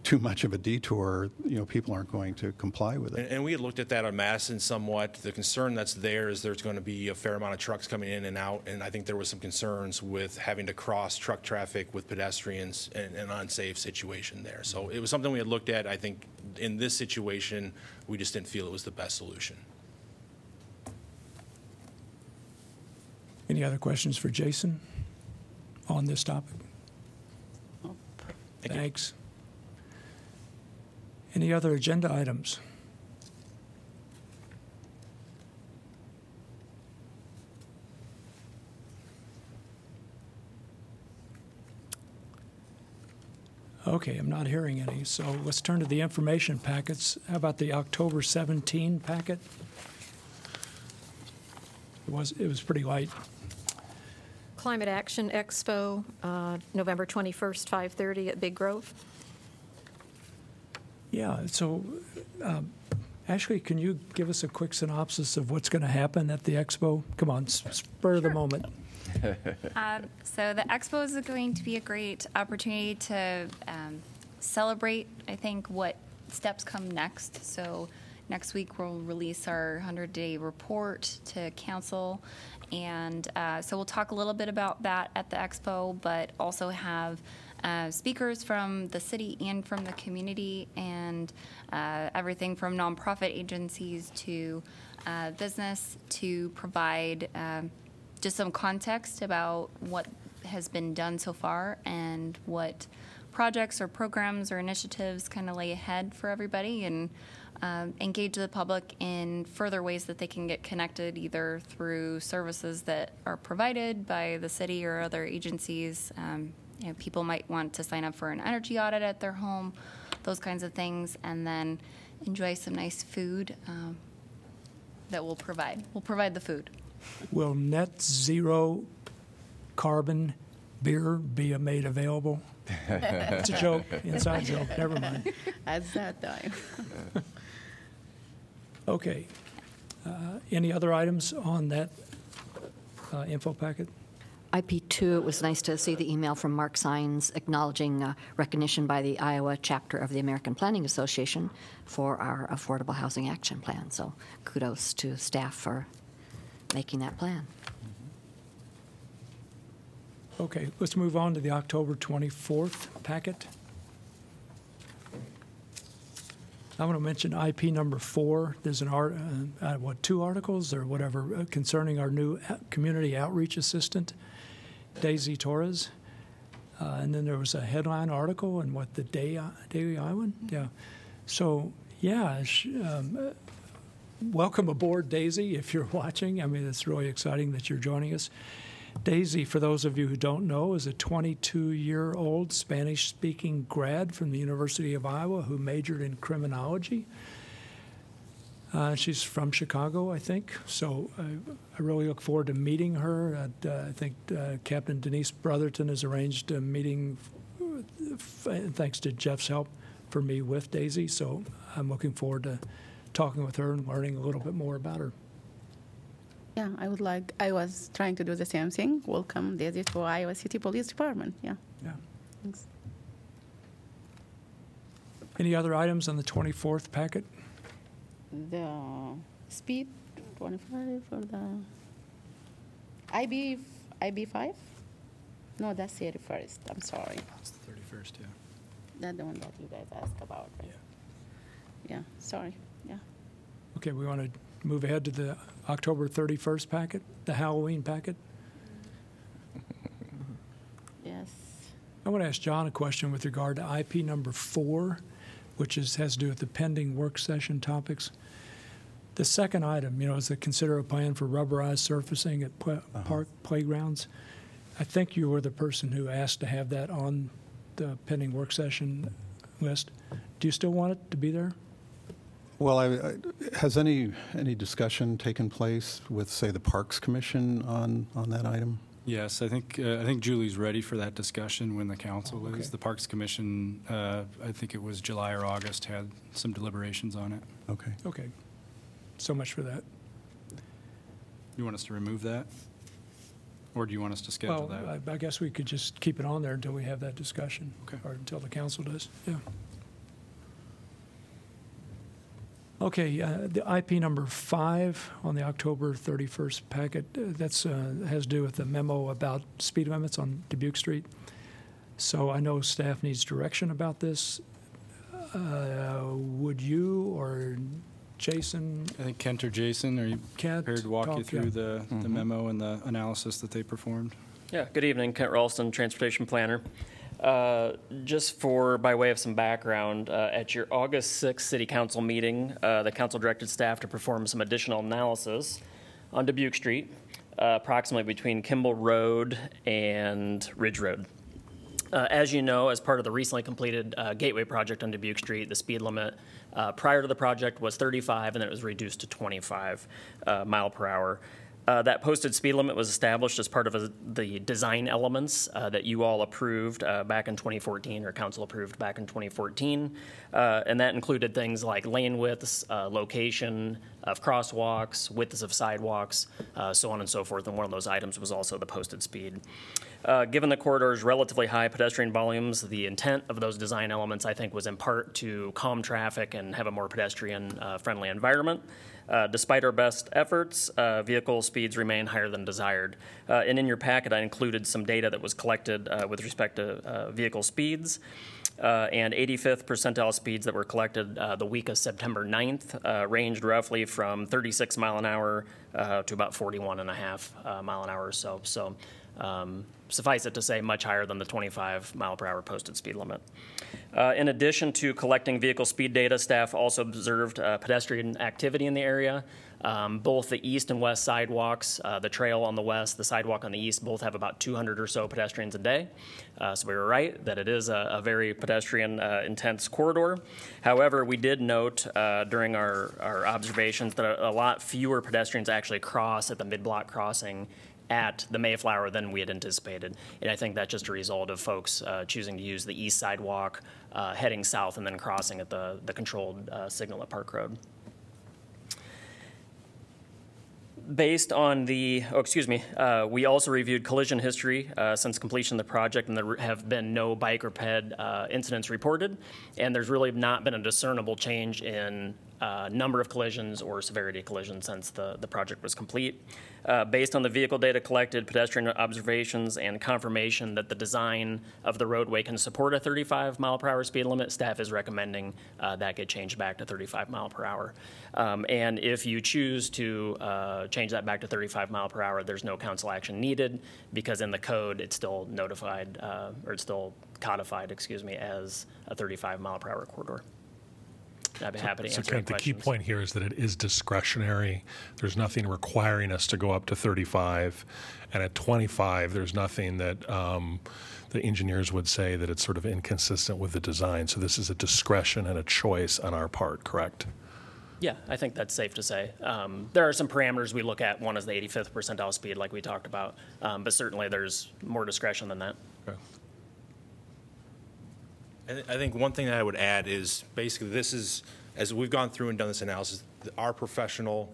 too much of a detour, you know, people aren't going to comply with it. and we had looked at that on Madison somewhat. The concern that's there is there's going to be a fair amount of trucks coming in and out, and I think there was some concerns with having to cross truck traffic with pedestrians and an unsafe situation there. So it was something we had looked at. I think in this situation, we just didn't feel it was the best solution. Any other questions for Jason on this topic? Thank you. Any other agenda items? Okay, I'm not hearing any, so let's turn to the information packets. How about the October 17 packet? It was, it was pretty light. Climate Action Expo, uh, November 21st, 5:30 at Big Grove. Yeah, so, um, Ashley, can you give us a quick synopsis of what's going to happen at the expo? Come on, spur of the moment. Um, so the expo is going to be a great opportunity to um, celebrate. I think what steps come next. So next week we'll release our 100-day report to council, and uh, so we'll talk a little bit about that at the expo, but also have. Uh, speakers from the city and from the community, and uh, everything from nonprofit agencies to uh, business to provide um, just some context about what has been done so far and what projects or programs or initiatives kind of lay ahead for everybody and um, engage the public in further ways that they can get connected either through services that are provided by the city or other agencies. Um, you know, people might want to sign up for an energy audit at their home, those kinds of things, and then enjoy some nice food um, that we'll provide. We'll provide the food. Will net zero carbon beer be made available? It's a joke, inside joke, never mind. At that time. Okay. Uh, Any other items on that uh, info packet? IP2, it was nice to see the email from Mark Sines acknowledging uh, recognition by the Iowa chapter of the American Planning Association for our Affordable Housing Action Plan. So kudos to staff for making that plan. Okay, let's move on to the October 24th packet. I want to mention IP number four. There's an art, uh, uh, what, two articles or whatever uh, concerning our new uh, community outreach assistant, Daisy Torres. Uh, and then there was a headline article in what, the Day, Daily Iowan? Yeah. So, yeah, sh- um, uh, welcome aboard, Daisy, if you're watching. I mean, it's really exciting that you're joining us. Daisy, for those of you who don't know, is a 22 year old Spanish speaking grad from the University of Iowa who majored in criminology. Uh, she's from Chicago, I think. So I, I really look forward to meeting her. Uh, I think uh, Captain Denise Brotherton has arranged a meeting, f- thanks to Geoff's help, for me with Daisy. So I'm looking forward to talking with her and learning a little bit more about her. Yeah, I would like, I was trying to do the same thing. Welcome Daisy to Iowa City Police Department. Yeah. Yeah. Thanks. Any other items on the 24th packet? The speed 25 for the IB, IB5? No, that's 31st. I'm sorry. It's the 31st, yeah. That's the one that you guys asked about, right? Yeah, sorry. Yeah. Okay, we want to move ahead to the October 31st packet, the Halloween packet. Yes. I want to ask John a question with regard to IP number four, which is, has to do with the pending work session topics. The second item, you know, is to consider a plan for rubberized surfacing at pla- uh-huh. park playgrounds. I think you were the person who asked to have that on the pending work session list. Do you still want it to be there? Well, I, I, has any, any discussion taken place with, say, the Parks Commission on, on that item? Yes, I think, uh, I think Julie's ready for that discussion when the council Okay. is. The Parks Commission, uh, I think it was July or August, had some deliberations on it. Okay. Okay. So much for that. You want us to remove that? Or do you want us to schedule Well, that? I, I guess we could just keep it on there until we have that discussion. Okay. Or until the council does, yeah. Okay, uh, the IP number five on the October 31st packet, uh, that's, uh, has to do with the memo about speed limits on Dubuque Street. So I know staff needs direction about this. Uh, Would you or Jason, I think Kent or Jason, are you Kent? prepared to walk you talk, yeah. through the, the memo and the analysis that they performed? Yeah, good evening, Kent Ralston, Transportation Planner. Uh, Just for, by way of some background, uh, at your August 6th City Council meeting, uh, the council directed staff to perform some additional analysis on Dubuque Street, uh, approximately between Kimball Road and Ridge Road. Uh, As you know, as part of the recently completed Gateway project on Dubuque Street, the speed limit prior to the project was 35, and then it was reduced to 25 uh, mile per hour. Uh, That posted speed limit was established as part of a- the design elements uh, that you all approved uh, back in 2014, or council approved back in 2014. Uh, And that included things like lane widths, uh, location of crosswalks, widths of sidewalks, uh, so on and so forth. And one of those items was also the posted speed. Given the corridor's relatively high pedestrian volumes, the intent of those design elements, I think, was in part to calm traffic and have a more pedestrian-friendly environment. Uh, Despite our best efforts, uh, vehicle speeds remain higher than desired. Uh, And in your packet, I included some data that was collected uh, with respect to uh, vehicle speeds. Uh, And 85th percentile speeds that were collected the week of September 9th uh, ranged roughly from 36 mile an hour to about 41 and a half mile an hour or so. So um, suffice it to say, much higher than the 25 mile per hour posted speed limit. Uh, In addition to collecting vehicle speed data, staff also observed uh, pedestrian activity in the area. Um, Both the east and west sidewalks, uh, the trail on the west, the sidewalk on the east, both have about 200 or so pedestrians a day. Uh, So we were right that it is a a very pedestrian-intense corridor. However, we did note uh, during our our observations that a a lot fewer pedestrians actually cross at the mid-block crossing at the Mayflower than we had anticipated. And I think that's just a result of folks uh, choosing to use the east sidewalk, uh, heading south, and then crossing at the, the controlled uh, signal at Park Road. Based on the, oh, excuse me, uh, we also reviewed collision history uh, since completion of the project, and there have been no bike or ped uh, incidents reported. And there's really not been a discernible change in uh, number of collisions or severity of collisions since the, the project was complete. Uh, Based on the vehicle data collected, pedestrian observations, and confirmation that the design of the roadway can support a 35 mile per hour speed limit, staff is recommending uh, that get changed back to 35 mile per hour. Um, And if you choose to uh, change that back to 35 mile per hour, there's no council action needed because in the code, it's still notified, uh, or it's still codified, excuse me, as a 35 mile per hour corridor. I'd be happy to So answer Kent, the key point here is that it is discretionary. There's nothing requiring us to go up to 35. And at 25, there's nothing that um, the engineers would say that it's sort of inconsistent with the design. So this is a discretion and a choice on our part, correct? Yeah, I think that's safe to say. Um, There are some parameters we look at. One is the 85th percentile speed, like we talked about. Um, But certainly, there's more discretion than that. Okay. I thi- I think one thing that I would add is basically this is, as we've gone through and done this analysis, our professional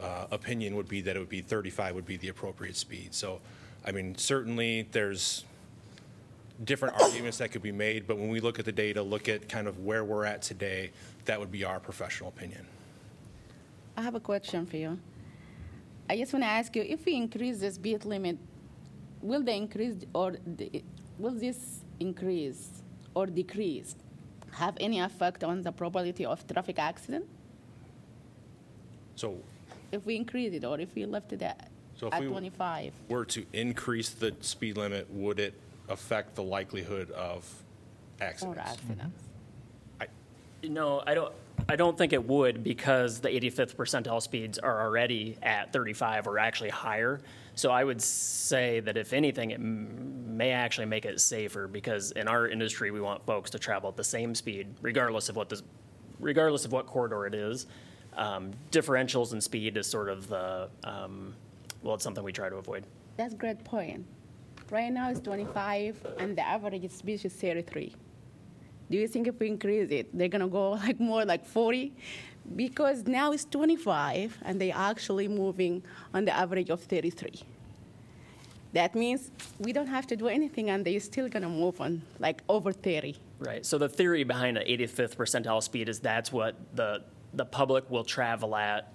uh, opinion would be that it would be 35 would be the appropriate speed. So, I mean, certainly there's different arguments that could be made, but when we look at the data, look at kind of where we're at today, that would be our professional opinion. I have a question for you. I just want to ask you, if we increase the speed limit, will the increase or the, will this increase or decrease have any effect on the probability of traffic accident? So If we increase it or if we left it at, So if at we- 25? were to increase the speed limit, would it affect the likelihood of More accidents. accidents. Mm-hmm. No, I don't, I don't think it would because the 85th percentile speeds are already at 35 or actually higher. So I would say that if anything, it m- may actually make it safer because in our industry, we want folks to travel at the same speed regardless of what regardless of what corridor it is. Um, Differentials in speed is sort of the, um, well, it's something we try to avoid. That's a great point. Right now it's 25, and the average speed is 33. Do you think if we increase it, they're gonna go like more like 40? Because now it's 25, and they're actually moving on the average of 33. That means we don't have to do anything, and they're still gonna move on like over 30. Right. So the theory behind the 85th percentile speed is that's what the the public will travel at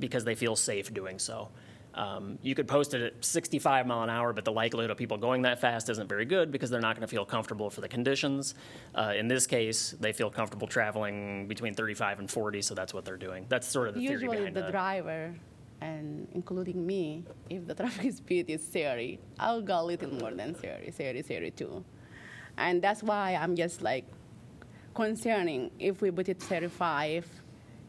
because they feel safe doing so. Um, you could post it at 65 mile an hour, but the likelihood of people going that fast isn't very good because they're not going to feel comfortable for the conditions. Uh, in this case, they feel comfortable traveling between 35 and 40, so that's what they're doing. That's sort of the theory Usually, behind the that. driver, and including me, if the traffic speed is 30, I'll go a little more than 30, 30, 32. And that's why I'm just like concerning if we put it 35,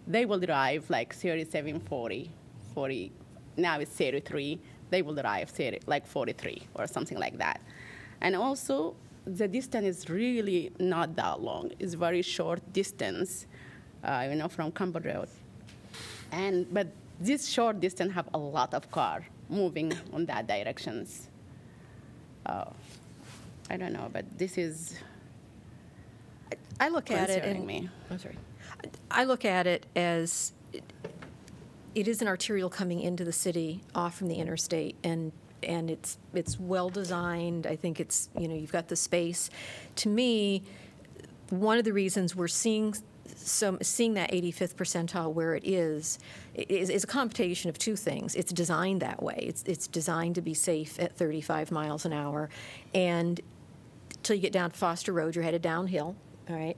they will drive like 37, 40, 40. Now it's 33, they will arrive 30, like 43 or something like that. And also, the distance is really not that long. It's very short distance, uh, you know, from Kimball Road. And but this short distance have a lot of car moving on that directions. Uh, I don't know, but this is I look at it and, me. I'm sorry. I look at it as, it- is an arterial coming into the city off from the interstate, and, and it's, it's well-designed. I think it's, you know, you've got the space. To me, one of the reasons we're seeing some, seeing that 85th percentile where it is, is, is a combination of two things. It's designed that way. It's, it's designed to be safe at 35 miles an hour, and till you get down Foster Road, you're headed downhill, all right?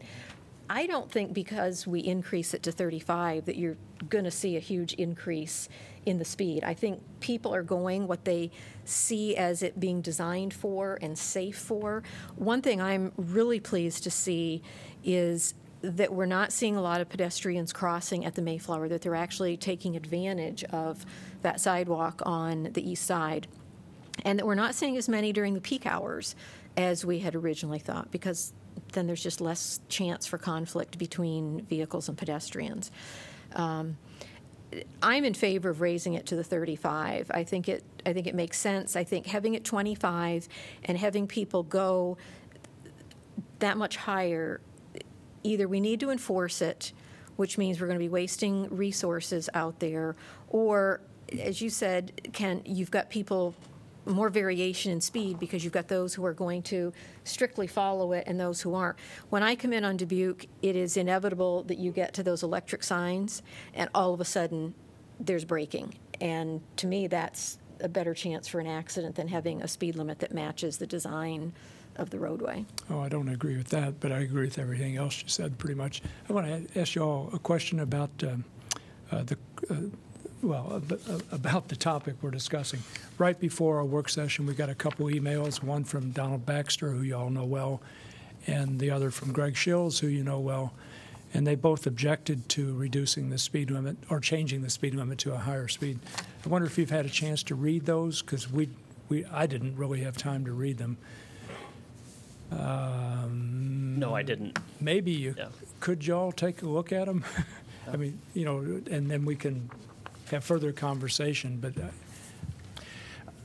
I don't think because we increase it to 35 that you're going to see a huge increase in the speed. I think people are going what they see as it being designed for and safe for. One thing I'm really pleased to see is that we're not seeing a lot of pedestrians crossing at the Mayflower, that they're actually taking advantage of that sidewalk on the east side and that we're not seeing as many during the peak hours as we had originally thought, because then there's just less chance for conflict between vehicles and pedestrians. Um, I'm in favor of raising it to the 35. I think it, I think it makes sense. I think having it 25 and having people go that much higher, either we need to enforce it, which means we're going to be wasting resources out there, or, as you said, Ken, you've got people, more variation in speed because you've got those who are going to strictly follow it and those who aren't. When I come in on Dubuque, it is inevitable that you get to those electric signs, and all of a sudden, there's braking. And to me, that's a better chance for an accident than having a speed limit that matches the design of the roadway. Oh, I don't agree with that, but I agree with everything else you said, pretty much. I want to ask you all a question about um, uh, the, uh, well, about the topic we're discussing. Right before our work session, we got a couple emails, one from Donald Baxter, who you all know well, and the other from Greg Shills, who you know well. And they both objected to reducing the speed limit or changing the speed limit to a higher speed. I wonder if you've had a chance to read those, because we, we, I didn't really have time to read them. Um, No, I didn't. Maybe you, Yeah. could y'all take a look at them? I mean, you know, and then we can have further conversation, but uh,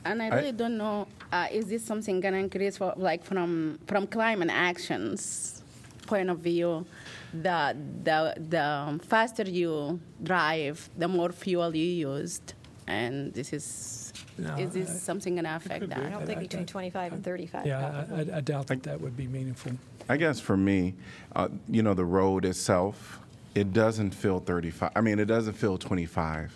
And I I- really don't know, uh, is this something gonna increase for, like from, from climate actions point of view? The, the, the faster you drive, the more fuel you used, and this is, No, is I- this something gonna affect that? be. I don't think I- between I- 25 and 35. yeah, I- I I doubt that that would be meaningful. I guess for me, uh, you know, the road itself, it doesn't feel 35. I mean, it doesn't feel 25.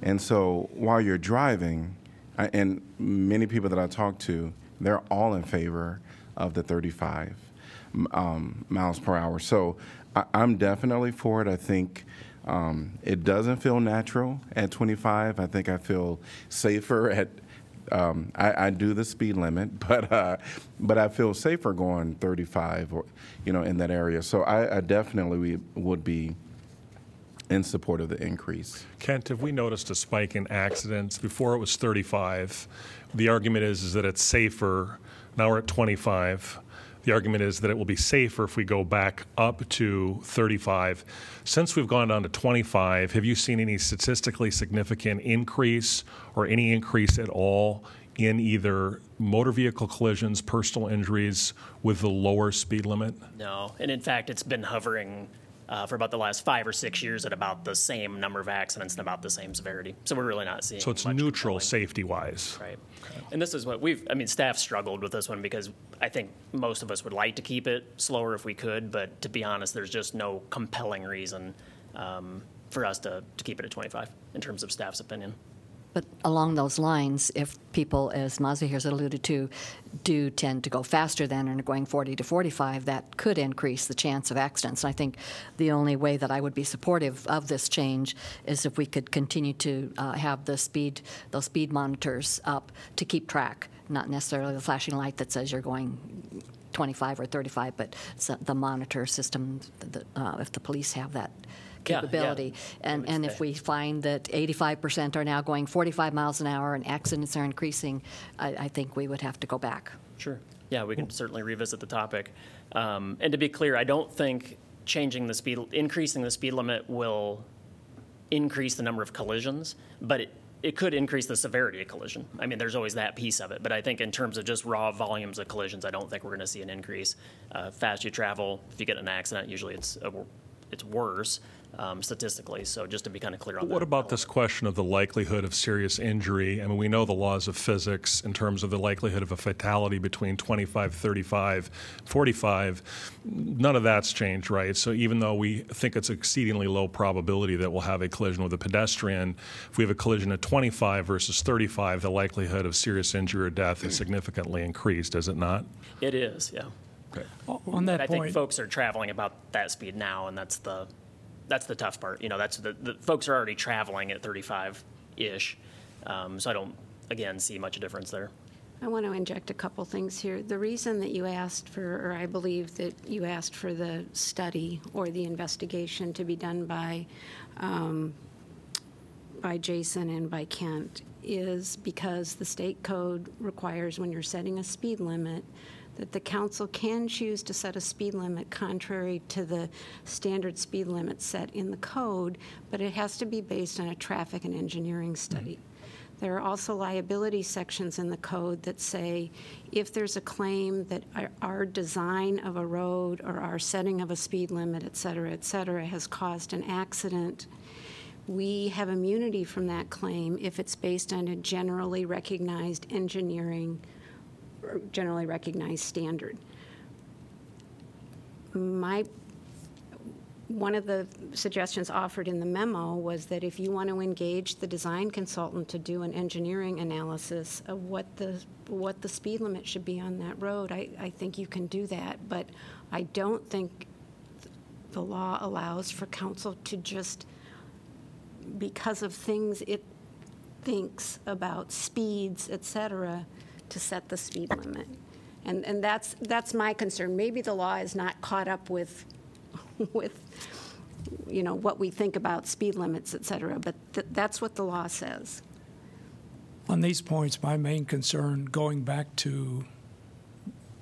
And so while you're driving, I, and many people that I talk to, they're all in favor of the 35 um, miles per hour. So I, I'm definitely for it. I think um, it doesn't feel natural at 25. I think I feel safer at Um, I, I do the speed limit, but uh, but I feel safer going 35 or you know in that area. So I, I definitely would be in support of the increase. Kent, have we noticed a spike in accidents? Before it was 35. The argument is, is that it's safer. Now we're at 25. The argument is that it will be safer if we go back up to 35. Since we've gone down to 25, have you seen any statistically significant increase or any increase at all in either motor vehicle collisions, personal injuries with the lower speed limit? No, and in fact, it's been hovering uh, for about the last five or six years at about the same number of accidents and about the same severity. So we're really not seeing. So it's neutral safety-wise. Right. And this is what we've, I mean, staff struggled with this one because I think most of us would like to keep it slower if we could, but to be honest, there's just no compelling reason um, for us to, to keep it at 25 in terms of staff's opinion. But along those lines, if people, as Mazia has alluded to, do tend to go faster than and are going 40 to 45, that could increase the chance of accidents. And I think the only way that I would be supportive of this change is if we could continue to uh, have the speed, those speed monitors up to keep track, not necessarily the flashing light that says you're going 25 or 35, but the monitor system, the- uh, if the police have that Yeah, yeah. capability. And, and if we find that 85% are now going 45 miles an hour and accidents are increasing, I, I think we would have to go back. Sure. Yeah, we can certainly revisit the topic. Um, and to be clear, I don't think changing the speed, increasing the speed limit will increase the number of collisions, but it, it could increase the severity of collision. I mean, there's always that piece of it, but I think in terms of just raw volumes of collisions, I don't think we're going to see an increase. Uh, fast you travel, if you get in an accident, usually it's a, it's worse um, statistically. So just to be kind of clear on But that. what about this question of the likelihood of serious injury? I mean, we know the laws of physics in terms of the likelihood of a fatality between 25, 35, 45. None of that's changed, right? So even though we think it's exceedingly low probability that we'll have a collision with a pedestrian, if we have a collision at 25 versus 35, the likelihood of serious injury or death is significantly increased, is it not? It is, yeah. On But that I think folks are traveling about that speed now, and that's the, that's the tough part. You know, that's the, the folks are already traveling at 35-ish. Um, so I don't, again, see much difference there. I want to inject a couple things here. The reason that you asked for, or I believe that you asked for the study or the investigation to be done by, um, by Jason and by Kent is because the state code requires when you're setting a speed limit, that the council can choose to set a speed limit contrary to the standard speed limit set in the code, but it has to be based on a traffic and engineering mm-hmm. study. There are also liability sections in the code that say if there's a claim that our- our design of a road or our setting of a speed limit, et cetera, et cetera, has caused an accident, we have immunity from that claim if it's based on a generally recognized engineering, generally recognized standard. My one of the suggestions offered in the memo was that if you want to engage the design consultant to do an engineering analysis of what the, what the speed limit should be on that road, I, I think you can do that. But I don't think the law allows for council to just, because of things it thinks about speeds, et cetera, to set the speed limit. And, and that's, that's my concern. Maybe the law is not caught up with with, you know, what we think about speed limits, et cetera, but th- that's what the law says. on these points, my main concern, going back to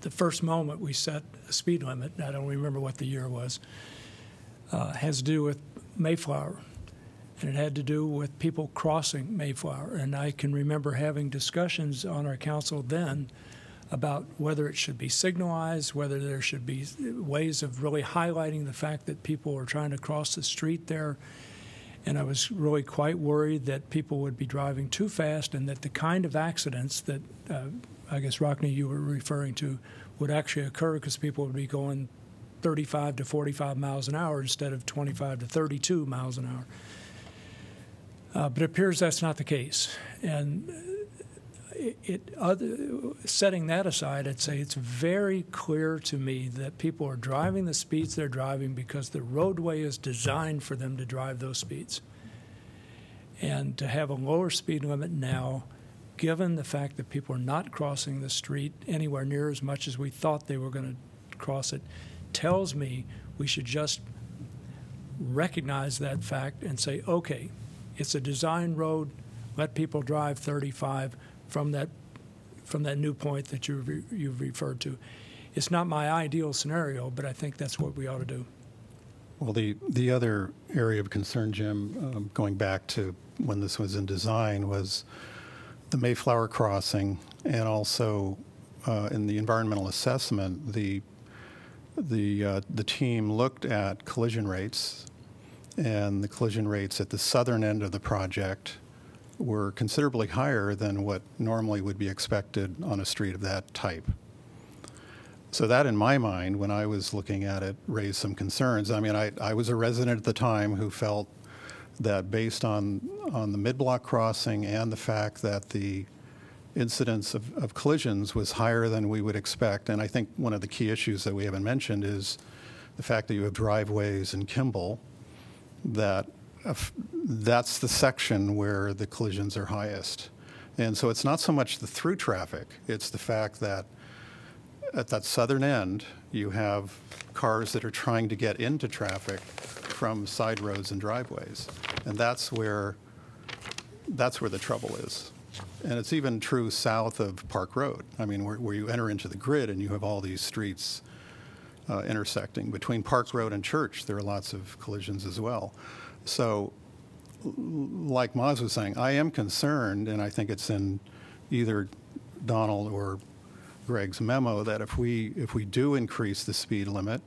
the first moment we set a speed limit, I don't remember what the year was, uh, has to do with Mayflower. And it had to do with people crossing Mayflower. And I can remember having discussions on our council then about whether it should be signalized, whether there should be ways of really highlighting the fact that people are trying to cross the street there. And I was really quite worried that people would be driving too fast and that the kind of accidents that uh, I guess, Rockne, you were referring to would actually occur because people would be going 35 to 45 miles an hour instead of 25 to 32 miles an hour. Uh, but it appears that's not the case. And it, it other, setting that aside, I'd say it's very clear to me that people are driving the speeds they're driving because the roadway is designed for them to drive those speeds. And to have a lower speed limit now given the fact that people are not crossing the street anywhere near as much as we thought they were going to cross it, tells me we should just recognize that fact and say, okay, it's a design road, let people drive 35 from that, from that new point that you, re- you've referred to. It's not my ideal scenario, but I think that's what we ought to do. Well, the, the other area of concern, Jim, um, going back to when this was in design, was the Mayflower crossing, and also uh, in the environmental assessment, the the uh, the team looked at collision rates, and the collision rates at the southern end of the project were considerably higher than what normally would be expected on a street of that type. So that, in my mind, when I was looking at it, raised some concerns. I mean, I, I was a resident at the time who felt that based on, on the mid-block crossing and the fact that the incidence of, of collisions was higher than we would expect, and I think one of the key issues that we haven't mentioned is the fact that you have driveways in Kimball, that uh, if- that's the section where the collisions are highest. And so it's not so much the through traffic, it's the fact that at that southern end, you have cars that are trying to get into traffic from side roads and driveways. And that's where, that's where the trouble is. And it's even true south of Park Road. I mean, where, where you enter into the grid and you have all these streets uh, intersecting. Between Park Road and Church, there are lots of collisions as well. So, like Maz was saying, I am concerned, and I think it's in either Donald or Greg's memo, that if we, if we do increase the speed limit,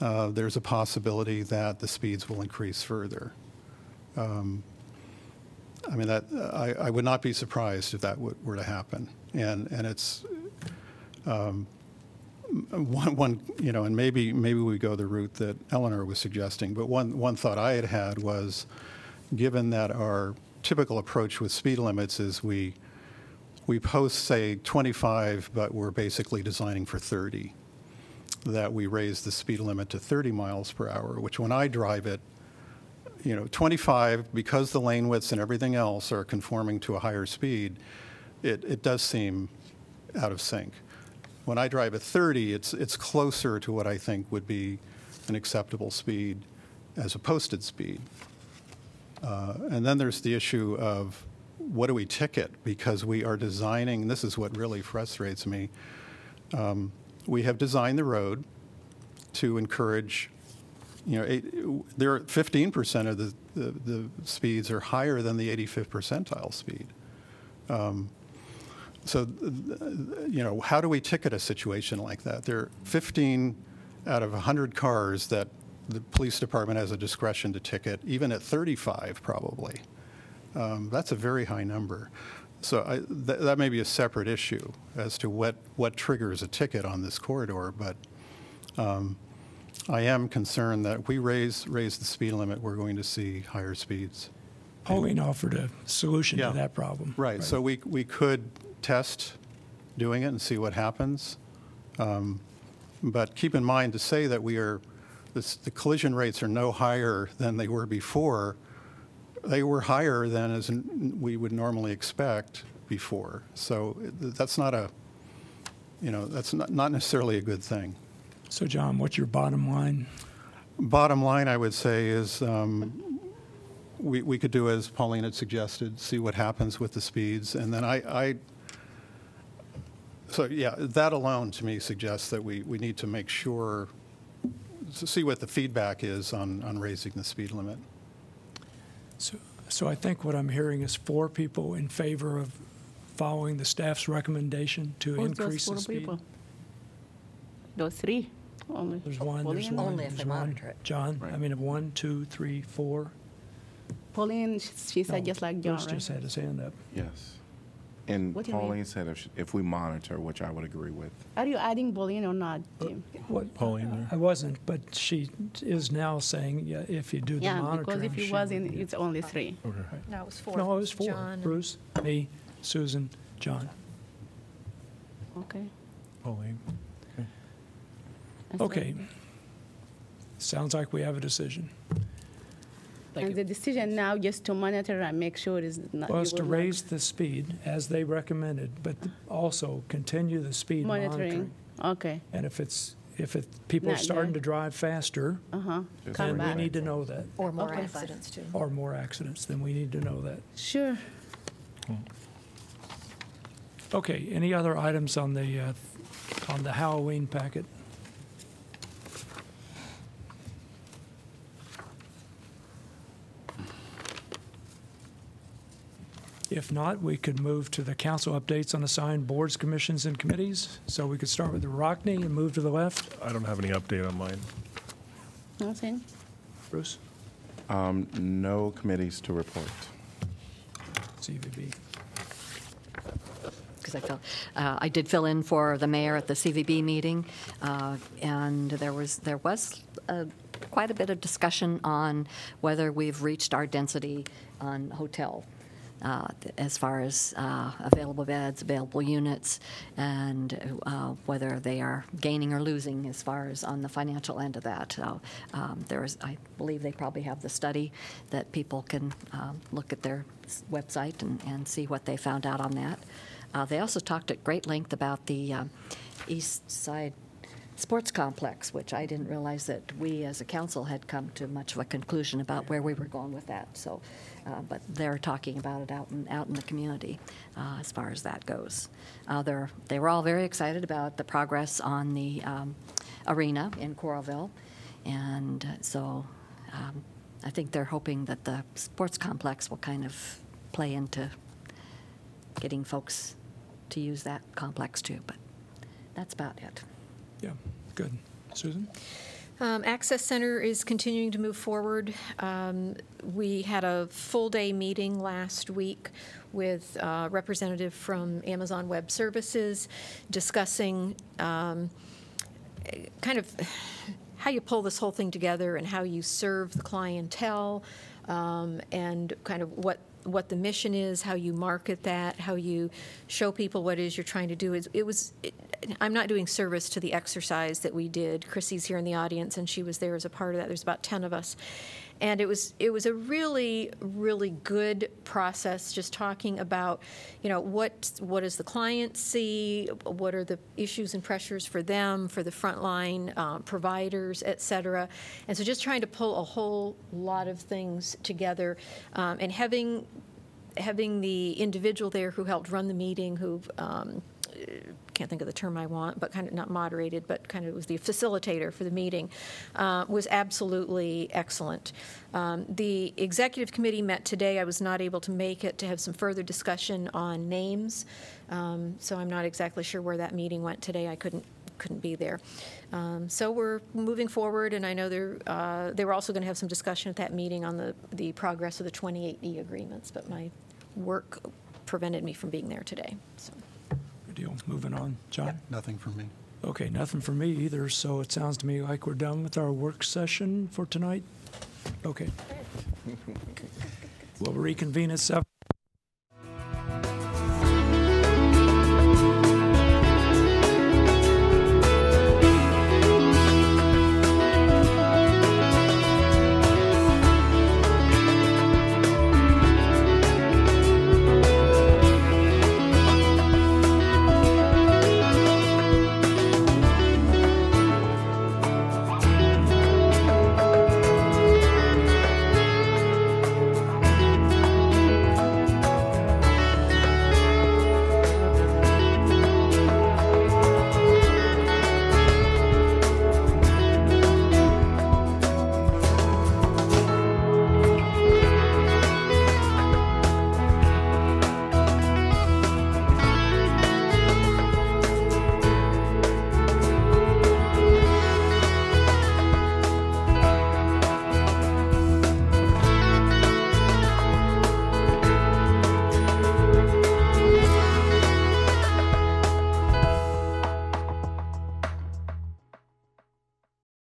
uh, there's a possibility that the speeds will increase further. Um, I mean, that, I, I would not be surprised if that were to happen. And, and it's, um, one, one, you know, and maybe, maybe we go the route that Eleanor was suggesting, but one, one thought I had had was, given that our typical approach with speed limits is we, we post, say, 25, but we're basically designing for 30, that we raise the speed limit to 30 miles per hour, which when I drive it, you know, 25, because the lane widths and everything else are conforming to a higher speed, it, it does seem out of sync. When I drive at 30, it's, it's closer to what I think would be an acceptable speed as a posted speed. Uh, And then there's the issue of what do we ticket? Because we are designing, this is what really frustrates me. um, We have designed the road to encourage, you know, eight- there are 15% of the, the, the speeds are higher than the 85th percentile speed. Um, So, you know, how do we ticket a situation like that? There are 15 out of 100 cars that the police department has a discretion to ticket, even at 35 probably. Um, That's a very high number. So I, th- that may be a separate issue as to what, what triggers a ticket on this corridor, but um, I am concerned that if we raise, raise the speed limit, we're going to see higher speeds. Pauline offered a solution Yeah. to that problem. Right, so we, we could test doing it and see what happens. Um, But keep in mind, to say that we are, this- the collision rates are no higher than they were before, they were higher than as n- we would normally expect before. So that's not a, you know, that's not not necessarily a good thing. So, John, what's your bottom line? Bottom line, I would say, is um, we, we could do as Pauline had suggested, see what happens with the speeds. And then I, I, so yeah, that alone to me suggests that we, we need to make sure, to see what the feedback is on, on raising the speed limit. So, so I think what I'm hearing is four people in favor of following the staff's recommendation to Who's those increase four the speed. people? Those three only. There's one, there's Pauline? one. Only if they there's one. monitor it. John, I mean, of one, two, three, four. Pauline, she she said No, just like John, Bruce just had his hand up. Yes. And What do you mean? Pauline said if, if we monitor, which I would agree with. Are you adding Pauline or not, Jim? Uh, what, Pauline there? I wasn't, but she is now saying, yeah, if you do the Yeah, monitoring. because if she you was would in, it's only three. No, it was four. No, it was four. John Bruce, me, Susan, John. Okay. Pauline. That's Okay. Sounds like we have a decision. And the decision now just to monitor and make sure is not. Well, you it's to will not- raise the speed as they recommended, but also continue the speed monitoring. Monitoring, okay, And if it's, if it, people are Not starting yet. to drive faster, uh-huh, Just come then we back. need to know that, Or more Okay. accidents, too. or more accidents, then we need to know that. Sure. Okay, any other items on the, uh, on the Halloween packet? If not, we could move to the council updates on assigned boards, commissions, and committees. So we could start with the Rockne and move to the left. I don't have any update on mine. Nothing? Bruce, Um, No committees to report. CVB. because I felt, uh, I did fill in for the mayor at the CVB meeting, uh, and there was, there was uh, quite a bit of discussion on whether we've reached our density on hotel, uh, as far as uh, available beds, available units, and uh, whether they are gaining or losing as far as on the financial end of that. So, um, There is, I believe they probably have the study that people can um, look at their website and, and see what they found out on that. Uh, They also talked at great length about the um, East Side Sports Complex, which I didn't realize that we as a council had come to much of a conclusion about where we were going with that. So, uh, but they're talking about it out in, out in the community uh, as far as that goes. Uh, they're, they were all very excited about the progress on the um, arena in Coralville. And so um, I think they're hoping that the sports complex will kind of play into getting folks to use that complex too. But that's about it. Yeah, good. Susan? Um, Access Center is continuing to move forward. Um, We had a full-day meeting last week with a representative from Amazon Web Services discussing um, kind of how you pull this whole thing together and how you serve the clientele um, and kind of what what the mission is, how you market that, how you show people what it is you're trying to do. It was I'm not doing service to the exercise that we did. Chrissy's here in the audience, and she was there as a part of that. There's about ten of us, and it was it was a really really good process. Just talking about, you know, what what does the client see, what are the issues and pressures for them, for the frontline uh, providers, et cetera, and so just trying to pull a whole lot of things together, um, and having having the individual there who helped run the meeting, who um, can't think of the term I want, but kind of not moderated, but kind of was the facilitator for the meeting, uh, was absolutely excellent. Um, the executive committee met today. I was not able to make it to have some further discussion on names, um, so I'm not exactly sure where that meeting went today. I couldn't couldn't be there. Um, so we're moving forward, and I know they're, uh, they were also going to have some discussion at that meeting on the, the progress of the 28E agreements, but my work prevented me from being there today. So. Good deal. Moving on. John? Nothing from me. Okay, nothing for me either, so it sounds to me like we're done with our work session for tonight. Okay. We'll reconvene at seven.